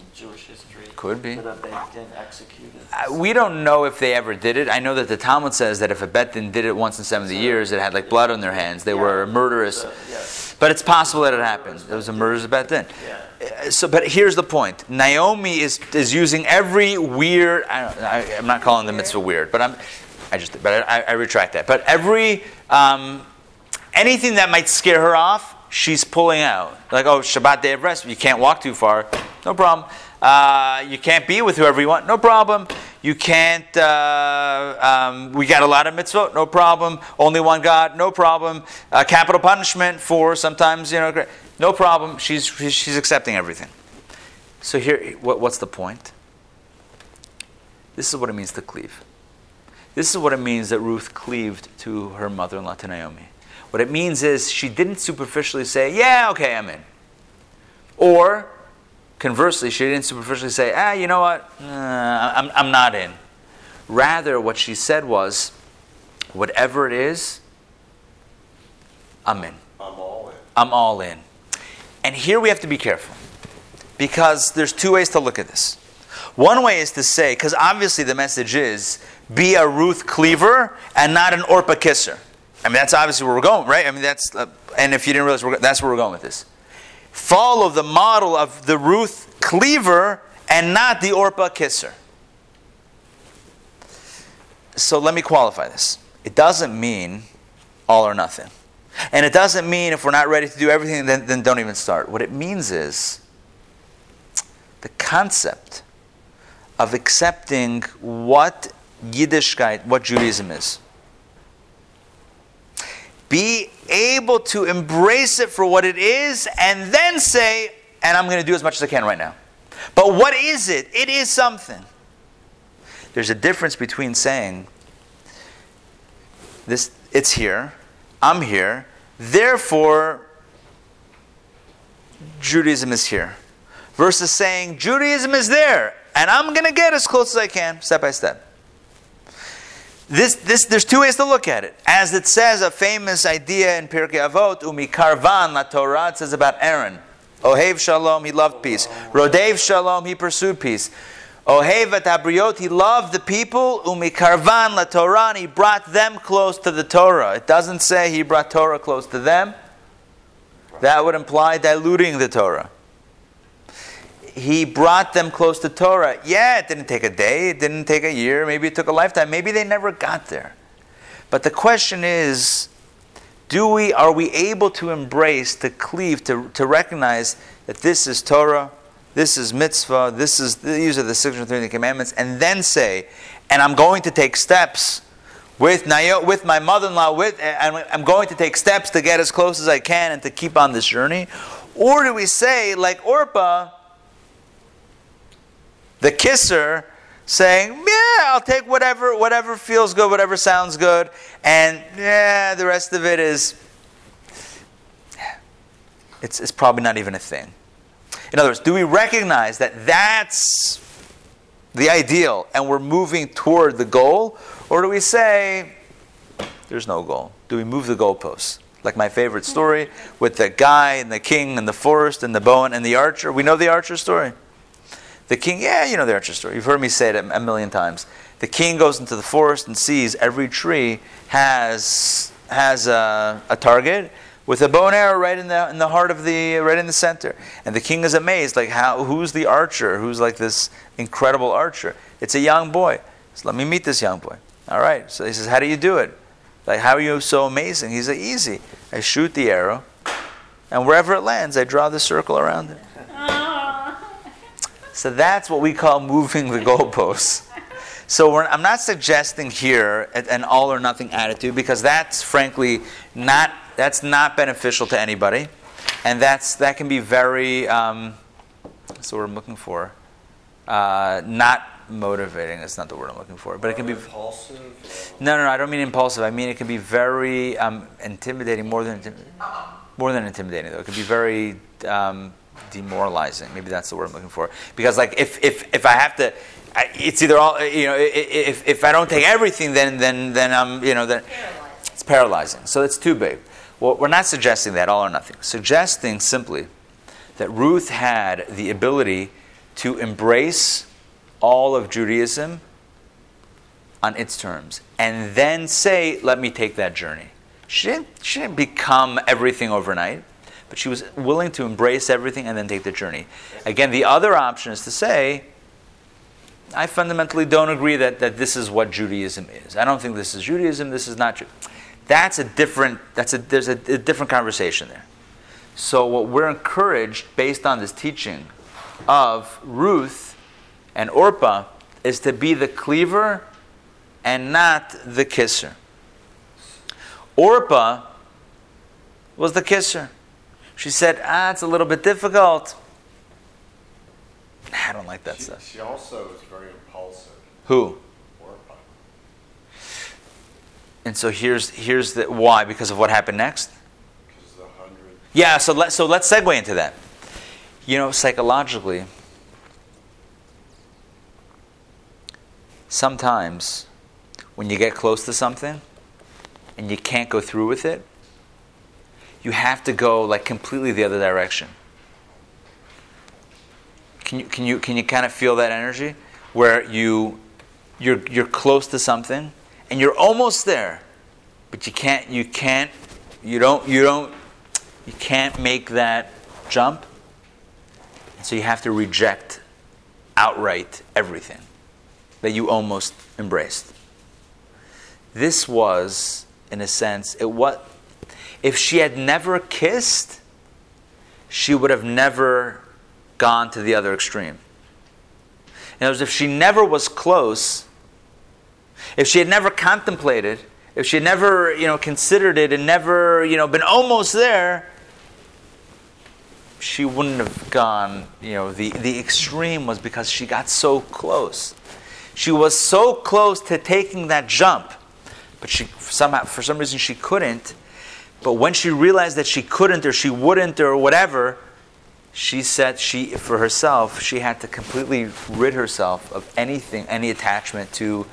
Could be. That a Beit Din executed. Uh, we don't know if they ever did it. I know that the Talmud says that if a bet din did it once in 70 years, it had like blood on their hands. They were murderous. Yes. But it's possible that it happened. It was a murderous bet din. Yeah. Uh, So, but here's the point: Naomi is is using every weird. I don't, I, I'm not calling the mitzvah weird, but I'm. I just. But I, I retract that. But every um, anything that might scare her off, she's pulling out. Like, oh, Shabbat day of rest. You can't walk too far. No problem. Uh, you can't be with whoever you want. No problem. You can't. Uh, um, we got a lot of mitzvot. No problem. Only one God. No problem. Uh, capital punishment for sometimes you know. No problem. She's she's accepting everything. So here, what, what's the point? This is what it means to cleave. This is what it means that Ruth cleaved to her mother-in-law to Naomi. What it means is she didn't superficially say, "Yeah, okay, I'm in," or conversely, she didn't superficially say, "Ah, you know what? Uh, I'm I'm not in." Rather, what she said was, "Whatever it is, I'm in." I'm all in. I'm all in. And here we have to be careful because there's two ways to look at this. One way is to say, because obviously the message is be a Ruth cleaver and not an Orpah kisser. I mean, that's obviously where we're going, right? I mean, that's, uh, and if you didn't realize, we're, that's where we're going with this. Follow the model of the Ruth cleaver and not the Orpah kisser. So let me qualify this. It doesn't mean all or nothing. And it doesn't mean if we're not ready to do everything, then, then don't even start. What it means is the concept of accepting what Yiddishkeit, what Judaism is. Be able to embrace it for what it is and then say, and I'm going to do as much as I can right now. But what is it? It is something. There's a difference between saying, this, it's here, I'm here, therefore, Judaism is here. Versus saying, Judaism is there, and I'm going to get as close as I can, step by step. This, this, there's two ways to look at it. As it says, a famous idea in Pirkei Avot, Umi Karvan La Torah, it says about Aaron. Ohev Shalom, he loved peace. Rodef Shalom, he pursued peace. Ohev et he loved the people. Umi Karvan La Torah, he brought them close to the Torah. It doesn't say he brought Torah close to them. That would imply diluting the Torah he brought them close to Torah. Yeah, it didn't take a day, it didn't take a year, maybe it took a lifetime, maybe they never got there. But the question is, do we are we able to embrace, to cleave, to, to recognize that this is Torah, this is mitzvah, this is these are the 630 commandments, and then say, and I'm going to take steps with Nayo, with my mother-in-law, with and I'm going to take steps to get as close as I can and to keep on this journey? Or do we say, like Orpah, the kisser saying, "Yeah, I'll take whatever whatever feels good, whatever sounds good," and yeah, the rest of it is it's, it's probably not even a thing. In other words, do we recognize that that's the ideal and we're moving toward the goal, or do we say there's no goal? Do we move the goalposts? Like my favorite story with the guy and the king and the forest and the bow and the archer. We know the archer story. The king, yeah, you know the archer story. You've heard me say it a million times. The king goes into the forest and sees every tree has has a, a target with a bow and arrow right in the in the heart of the right in the center. And the king is amazed, like how who's the archer? Who's like this incredible archer? It's a young boy. So let me meet this young boy. All right. So he says, How do you do it? Like, how are you so amazing? He's like, Easy. I shoot the arrow, and wherever it lands, I draw the circle around it. So that's what we call moving the <laughs> goalposts. So I'm not suggesting here an all or nothing attitude because that's frankly not that's not beneficial to anybody, and that's that can be very um, that's what I'm looking for. Uh, not motivating. That's not the word I'm looking for, but it can be impulsive. No, no, no. I don't mean impulsive. I mean it can be very um, intimidating, more than more than intimidating. Though it can be very um, demoralizing. Maybe that's the word I'm looking for. Because like if if if I have to, it's either all you know. If if I don't take everything, then then then I'm you know then it's paralyzing. So it's too big. Well, we're not suggesting that all or nothing. Suggesting simply that Ruth had the ability to embrace all of Judaism on its terms and then say, let me take that journey. She didn't, she didn't become everything overnight but she was willing to embrace everything and then take the journey. Again, the other option is to say, I fundamentally don't agree that, that this is what Judaism is. I don't think this is Judaism, this is not Judaism. That's a different, that's a, there's a, a different conversation there. So, what we're encouraged based on this teaching of Ruth and Orpah is to be the cleaver and not the kisser. Orpah was the kisser. She said, ah, it's a little bit difficult. I don't like that she, stuff. She also is very impulsive. Who? And so here's here's the why because of what happened next. Because the hundred. Yeah, so let so let's segue into that. You know, psychologically, sometimes when you get close to something and you can't go through with it, you have to go like completely the other direction. Can you, can you, can you kind of feel that energy where you, you're, you're close to something and you're almost there, but you can't, you can't, you don't, you don't, you can't make that jump. So you have to reject outright everything that you almost embraced. This was, in a sense, it, what, If she had never kissed, she would have never gone to the other extreme. In other words, if she never was close, if she had never contemplated, if she had never, you know, considered it and never, you know, been almost there, she wouldn't have gone, you know, the, the extreme was because she got so close. She was so close to taking that jump, but she somehow, for some reason, she couldn't. But when she realized that she couldn't or she wouldn't or whatever, she said she, for herself, she had to completely rid herself of anything, any attachment to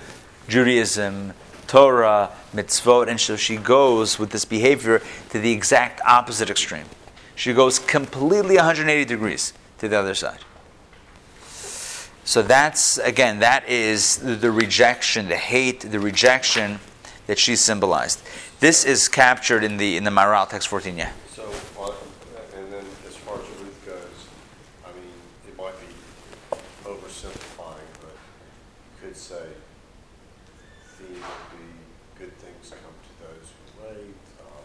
Judaism, Torah, mitzvot, and so she goes with this behavior to the exact opposite extreme. She goes completely 180 degrees to the other side. So that's, again, that is the rejection, the hate, the rejection that she symbolized. This is captured in the in the Maharal text 14. Yeah. So, and then as far as Ruth goes, I mean, it might be oversimplifying, but you could say theme would be good things come to those who wait. Um,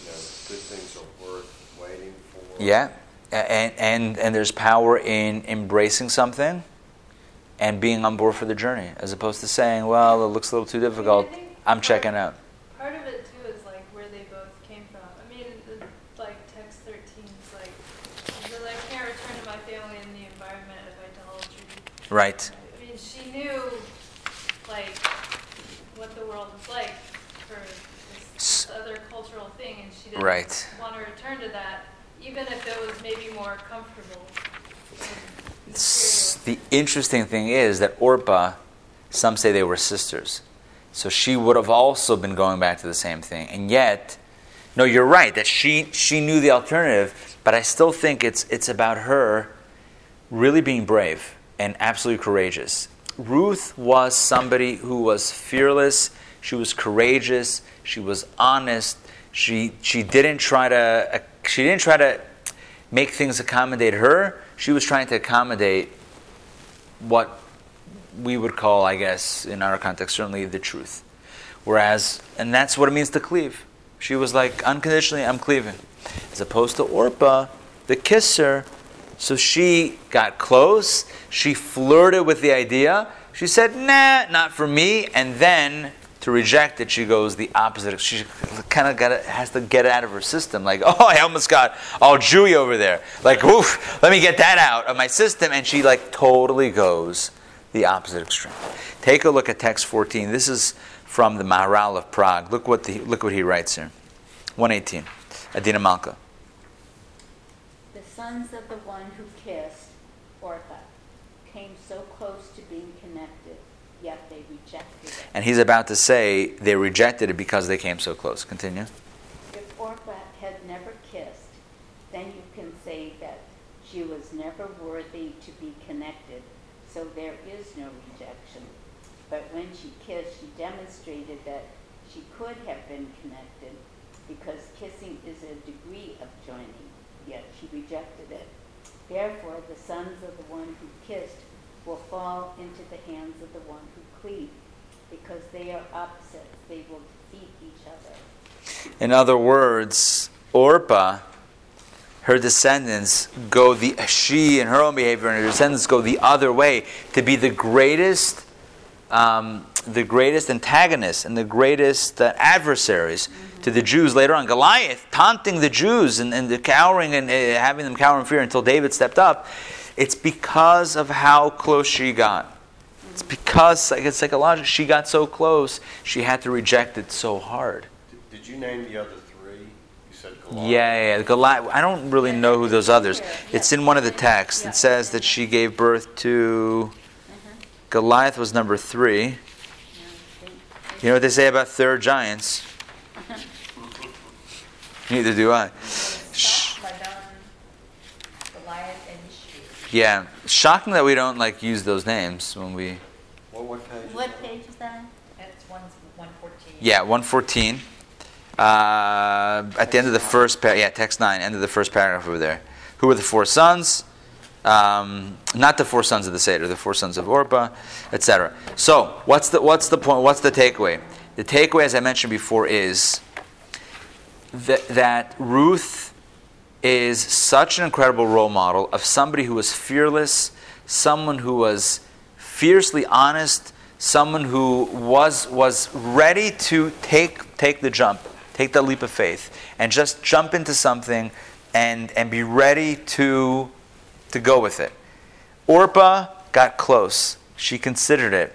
you know, good things are worth waiting for. Yeah, and and and there's power in embracing something and being on board for the journey, as opposed to saying, "Well, it looks a little too difficult. I'm checking out." Part of it too is like where they both came from. I mean, the, like text 13 is like, says, I can't return to my family in the environment of idolatry. Right. I mean, she knew like what the world was like for this, this other cultural thing, and she didn't Right. want to return to that, even if it was maybe more comfortable. and S- material. The interesting thing is that Orpah, some say they were sisters. So she would have also been going back to the same thing. And yet, no, you're right that she she knew the alternative, but I still think it's it's about her really being brave and absolutely courageous. Ruth was somebody who was fearless, she was courageous, she was honest. She she didn't try to she didn't try to make things accommodate her. She was trying to accommodate what we would call, I guess, in our context, certainly the truth. Whereas, and that's what it means to cleave. She was like, unconditionally, I'm cleaving. As opposed to Orpa, the kisser. So she got close. She flirted with the idea. She said, nah, not for me. And then to reject it, she goes the opposite. She kind of got has to get it out of her system. Like, <laughs> oh, I almost got all Jewy over there. Like, oof, let me get that out of my system. And she like totally goes the opposite extreme. Take a look at text 14. This is from the Maharal of Prague. Look what, the, look what he writes here. 118. Adina Malka. The sons of the one who kissed, Orpah, came so close to being connected, yet they rejected it. And he's about to say they rejected it because they came so close. Continue. If Orpah had never kissed, then you can say that she was never worthy to be connected, so there is no rejection. But when she kissed, she demonstrated that she could have been connected because kissing is a degree of joining, yet she rejected it. Therefore, the sons of the one who kissed will fall into the hands of the one who cleaved, because they are opposites. They will defeat each other. In other words, Orpah, her descendants go the she and her own behavior and her descendants go the other way to be the greatest, um, the greatest antagonists and the greatest uh, adversaries to the Jews later on. Goliath taunting the Jews and, and the cowering and uh, having them cower in fear until David stepped up. It's because of how close she got. It's because like, it's psychological. She got so close, she had to reject it so hard. Did, did you name the other three? You said Goliath. Yeah, yeah. Goliath. I don't really know who those others. It's in one of the texts. It says that she gave birth to Goliath was number three. You know what they say about third giants? <laughs> Neither do I. Sh- Ladan, Goliath, and Ishvi. Yeah, shocking that we don't like use those names when we. What, what page? is What that? page is that? That's one, one fourteen. Yeah, one fourteen. Uh, at the end of the first par- yeah, text nine, end of the first paragraph over there. Who were the four sons? Um, not the four sons of the Seder, the four sons of Orpah, etc. So, what's the what's the point? What's the takeaway? The takeaway, as I mentioned before, is that, that Ruth is such an incredible role model of somebody who was fearless, someone who was fiercely honest, someone who was, was ready to take, take the jump, take the leap of faith, and just jump into something and, and be ready to, to go with it. Orpah got close. She considered it.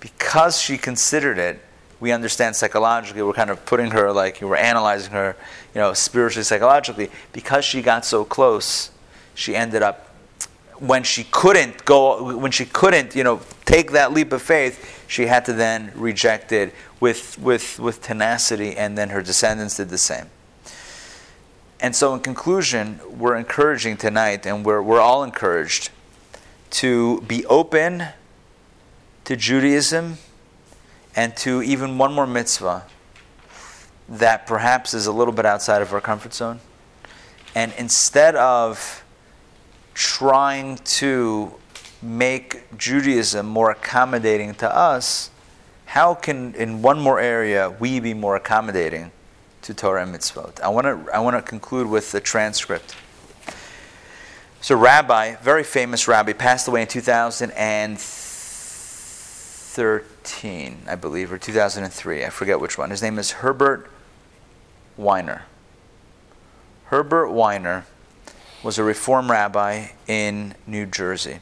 Because she considered it, we understand psychologically, we're kind of putting her like, we're analyzing her, you know, spiritually, psychologically. Because she got so close, she ended up when she couldn't go when she couldn't you know take that leap of faith she had to then reject it with with with tenacity and then her descendants did the same and so in conclusion we're encouraging tonight and we're, we're all encouraged to be open to judaism and to even one more mitzvah that perhaps is a little bit outside of our comfort zone. And instead of trying to make Judaism more accommodating to us, how can, in one more area, we be more accommodating to Torah and mitzvot? I want to I want to conclude with the transcript. So, Rabbi, very famous rabbi, passed away in 2013, I believe, or 2003. I forget which one. His name is Herbert Weiner. Herbert Weiner was a Reform rabbi in New Jersey.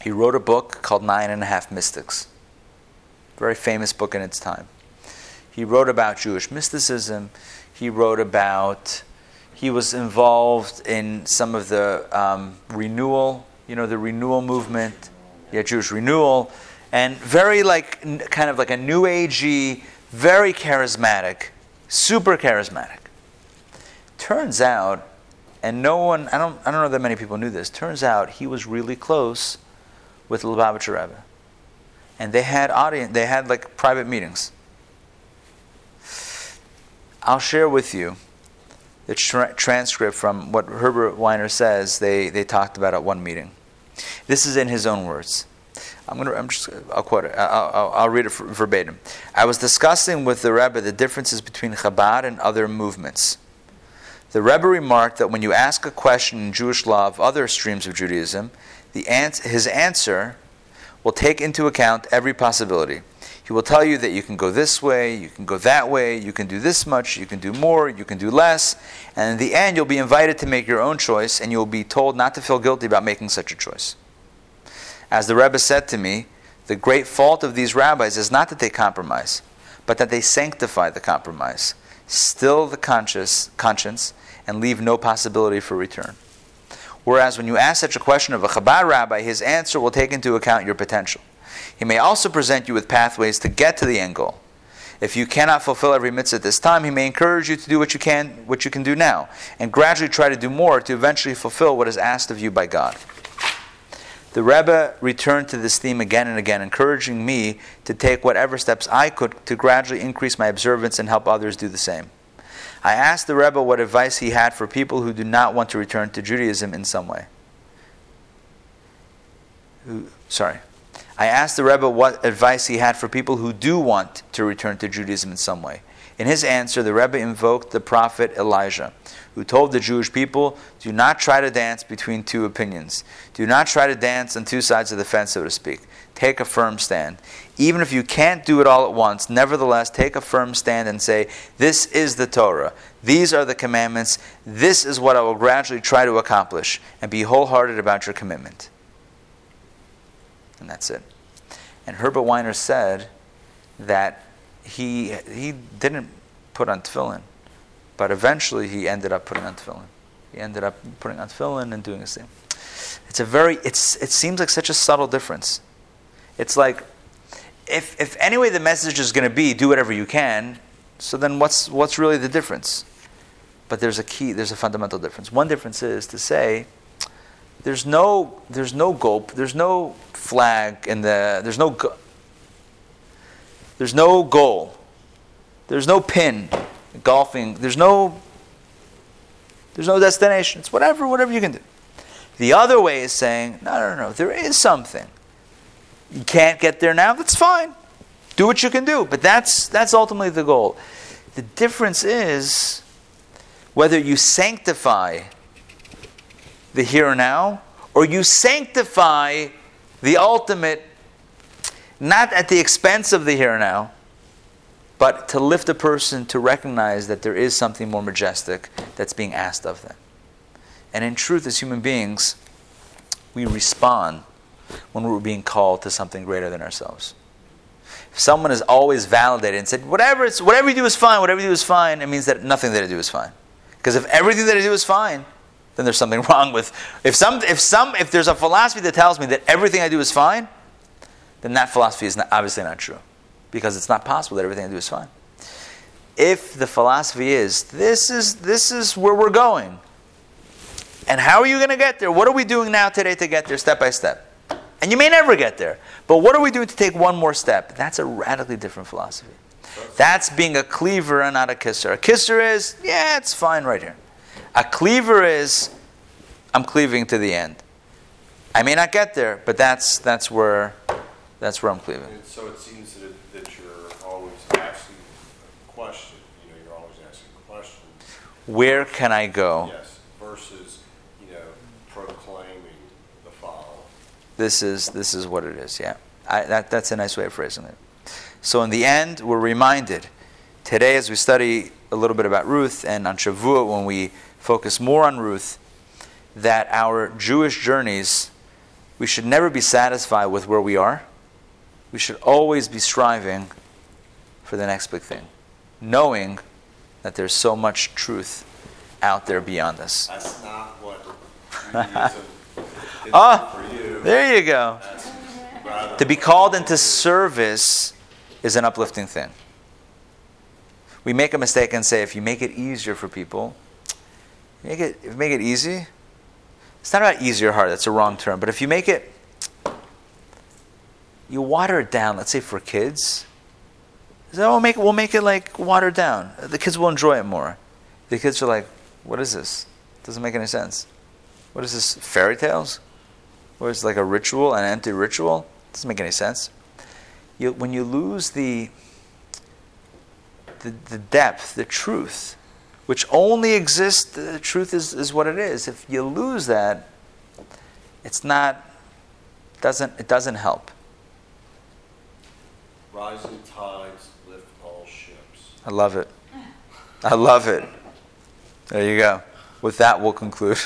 He wrote a book called Nine and a Half Mystics, very famous book in its time. He wrote about Jewish mysticism. He wrote about, he was involved in some of the um, renewal, you know, the renewal movement, yeah, Jewish renewal, and very like, kind of like a new agey, very charismatic, super charismatic. Turns out and no one, I don't, I don't know that many people knew this. Turns out he was really close with Lubavitcher Rebbe. And they had audience, they had like private meetings. I'll share with you the tra- transcript from what Herbert Weiner says they, they talked about at one meeting. This is in his own words. I'm gonna. I'm just. I'll quote it. I'll, I'll, I'll read it verbatim. I was discussing with the Rebbe the differences between Chabad and other movements. The Rebbe remarked that when you ask a question in Jewish law of other streams of Judaism, the ans- his answer will take into account every possibility. He will tell you that you can go this way, you can go that way, you can do this much, you can do more, you can do less, and in the end, you'll be invited to make your own choice, and you'll be told not to feel guilty about making such a choice. As the Rebbe said to me, the great fault of these rabbis is not that they compromise, but that they sanctify the compromise, still the conscious, conscience, and leave no possibility for return. Whereas when you ask such a question of a Chabad rabbi, his answer will take into account your potential. He may also present you with pathways to get to the end goal. If you cannot fulfill every mitzvah at this time, he may encourage you to do what you can, what you can do now, and gradually try to do more to eventually fulfill what is asked of you by God. The Rebbe returned to this theme again and again, encouraging me to take whatever steps I could to gradually increase my observance and help others do the same. I asked the Rebbe what advice he had for people who do not want to return to Judaism in some way. Who, sorry. I asked the Rebbe what advice he had for people who do want to return to Judaism in some way. In his answer, the Rebbe invoked the prophet Elijah, who told the Jewish people, Do not try to dance between two opinions. Do not try to dance on two sides of the fence, so to speak. Take a firm stand. Even if you can't do it all at once, nevertheless, take a firm stand and say, This is the Torah. These are the commandments. This is what I will gradually try to accomplish. And be wholehearted about your commitment. And that's it. And Herbert Weiner said that he, he didn't put on tefillin, but eventually he ended up putting on tefillin. He ended up putting on tefillin and doing his thing. It's a very, it's, it seems like such a subtle difference. It's like if, if anyway the message is going to be do whatever you can, so then what's, what's really the difference? But there's a key, there's a fundamental difference. One difference is to say, there's no, there's no gulp, there's no flag and the, there's no, there's no goal, there's no pin, golfing, there's no, there's no destination. It's whatever, whatever you can do. The other way is saying, no, no, no, there is something you can't get there now, that's fine. Do what you can do. But that's, that's ultimately the goal. The difference is whether you sanctify the here and now or you sanctify the ultimate, not at the expense of the here and now, but to lift a person to recognize that there is something more majestic that's being asked of them. And in truth, as human beings, we respond when we're being called to something greater than ourselves. If someone is always validated and said, whatever, it's, whatever you do is fine, whatever you do is fine, it means that nothing that I do is fine. Because if everything that I do is fine, then there's something <laughs> wrong with if some if some if there's a philosophy that tells me that everything I do is fine, then that philosophy is not, obviously not true, because it's not possible that everything I do is fine. If the philosophy is this is this is where we're going, and how are you going to get there? What are we doing now today to get there, step by step? And you may never get there, but what are we doing to take one more step? That's a radically different philosophy. That's being a cleaver and not a kisser. A kisser is, yeah, it's fine right here. A cleaver is, I'm cleaving to the end. I may not get there, but that's that's where that's where I'm cleaving. And so it seems that, that you're always asking a question, you know, you're always asking questions. Where can I go? Yes, versus, you know, proclaiming the fall. This is this is what it is. Yeah, I, that that's a nice way of phrasing it. So in the end, we're reminded today as we study a little bit about Ruth, and on Shavuot when we focus more on Ruth, that our Jewish journeys, we should never be satisfied with where we are. We should always be striving for the next big thing, knowing that there's so much truth out there beyond us. <laughs> That's not what <laughs> Ah, for you. There you go. To be called into service is an uplifting thing. We make a mistake and say if you make it easier for people, make it make it easy. It's not about easy or hard. That's a wrong term. But if you make it, you water it down. Let's say for kids, so oh, we'll make it, we'll make it like watered down. The kids will enjoy it more. The kids are like, "What is this? Doesn't make any sense. What is this? Fairy tales? Or it's like a ritual, an empty ritual? Doesn't make any sense." You, when you lose the, the the depth, the truth, which only exists, the truth is, is what it is. If you lose that, it's not doesn't it doesn't help. rising tides lift all ships. I love it. I love it. There you go. With that, we'll conclude.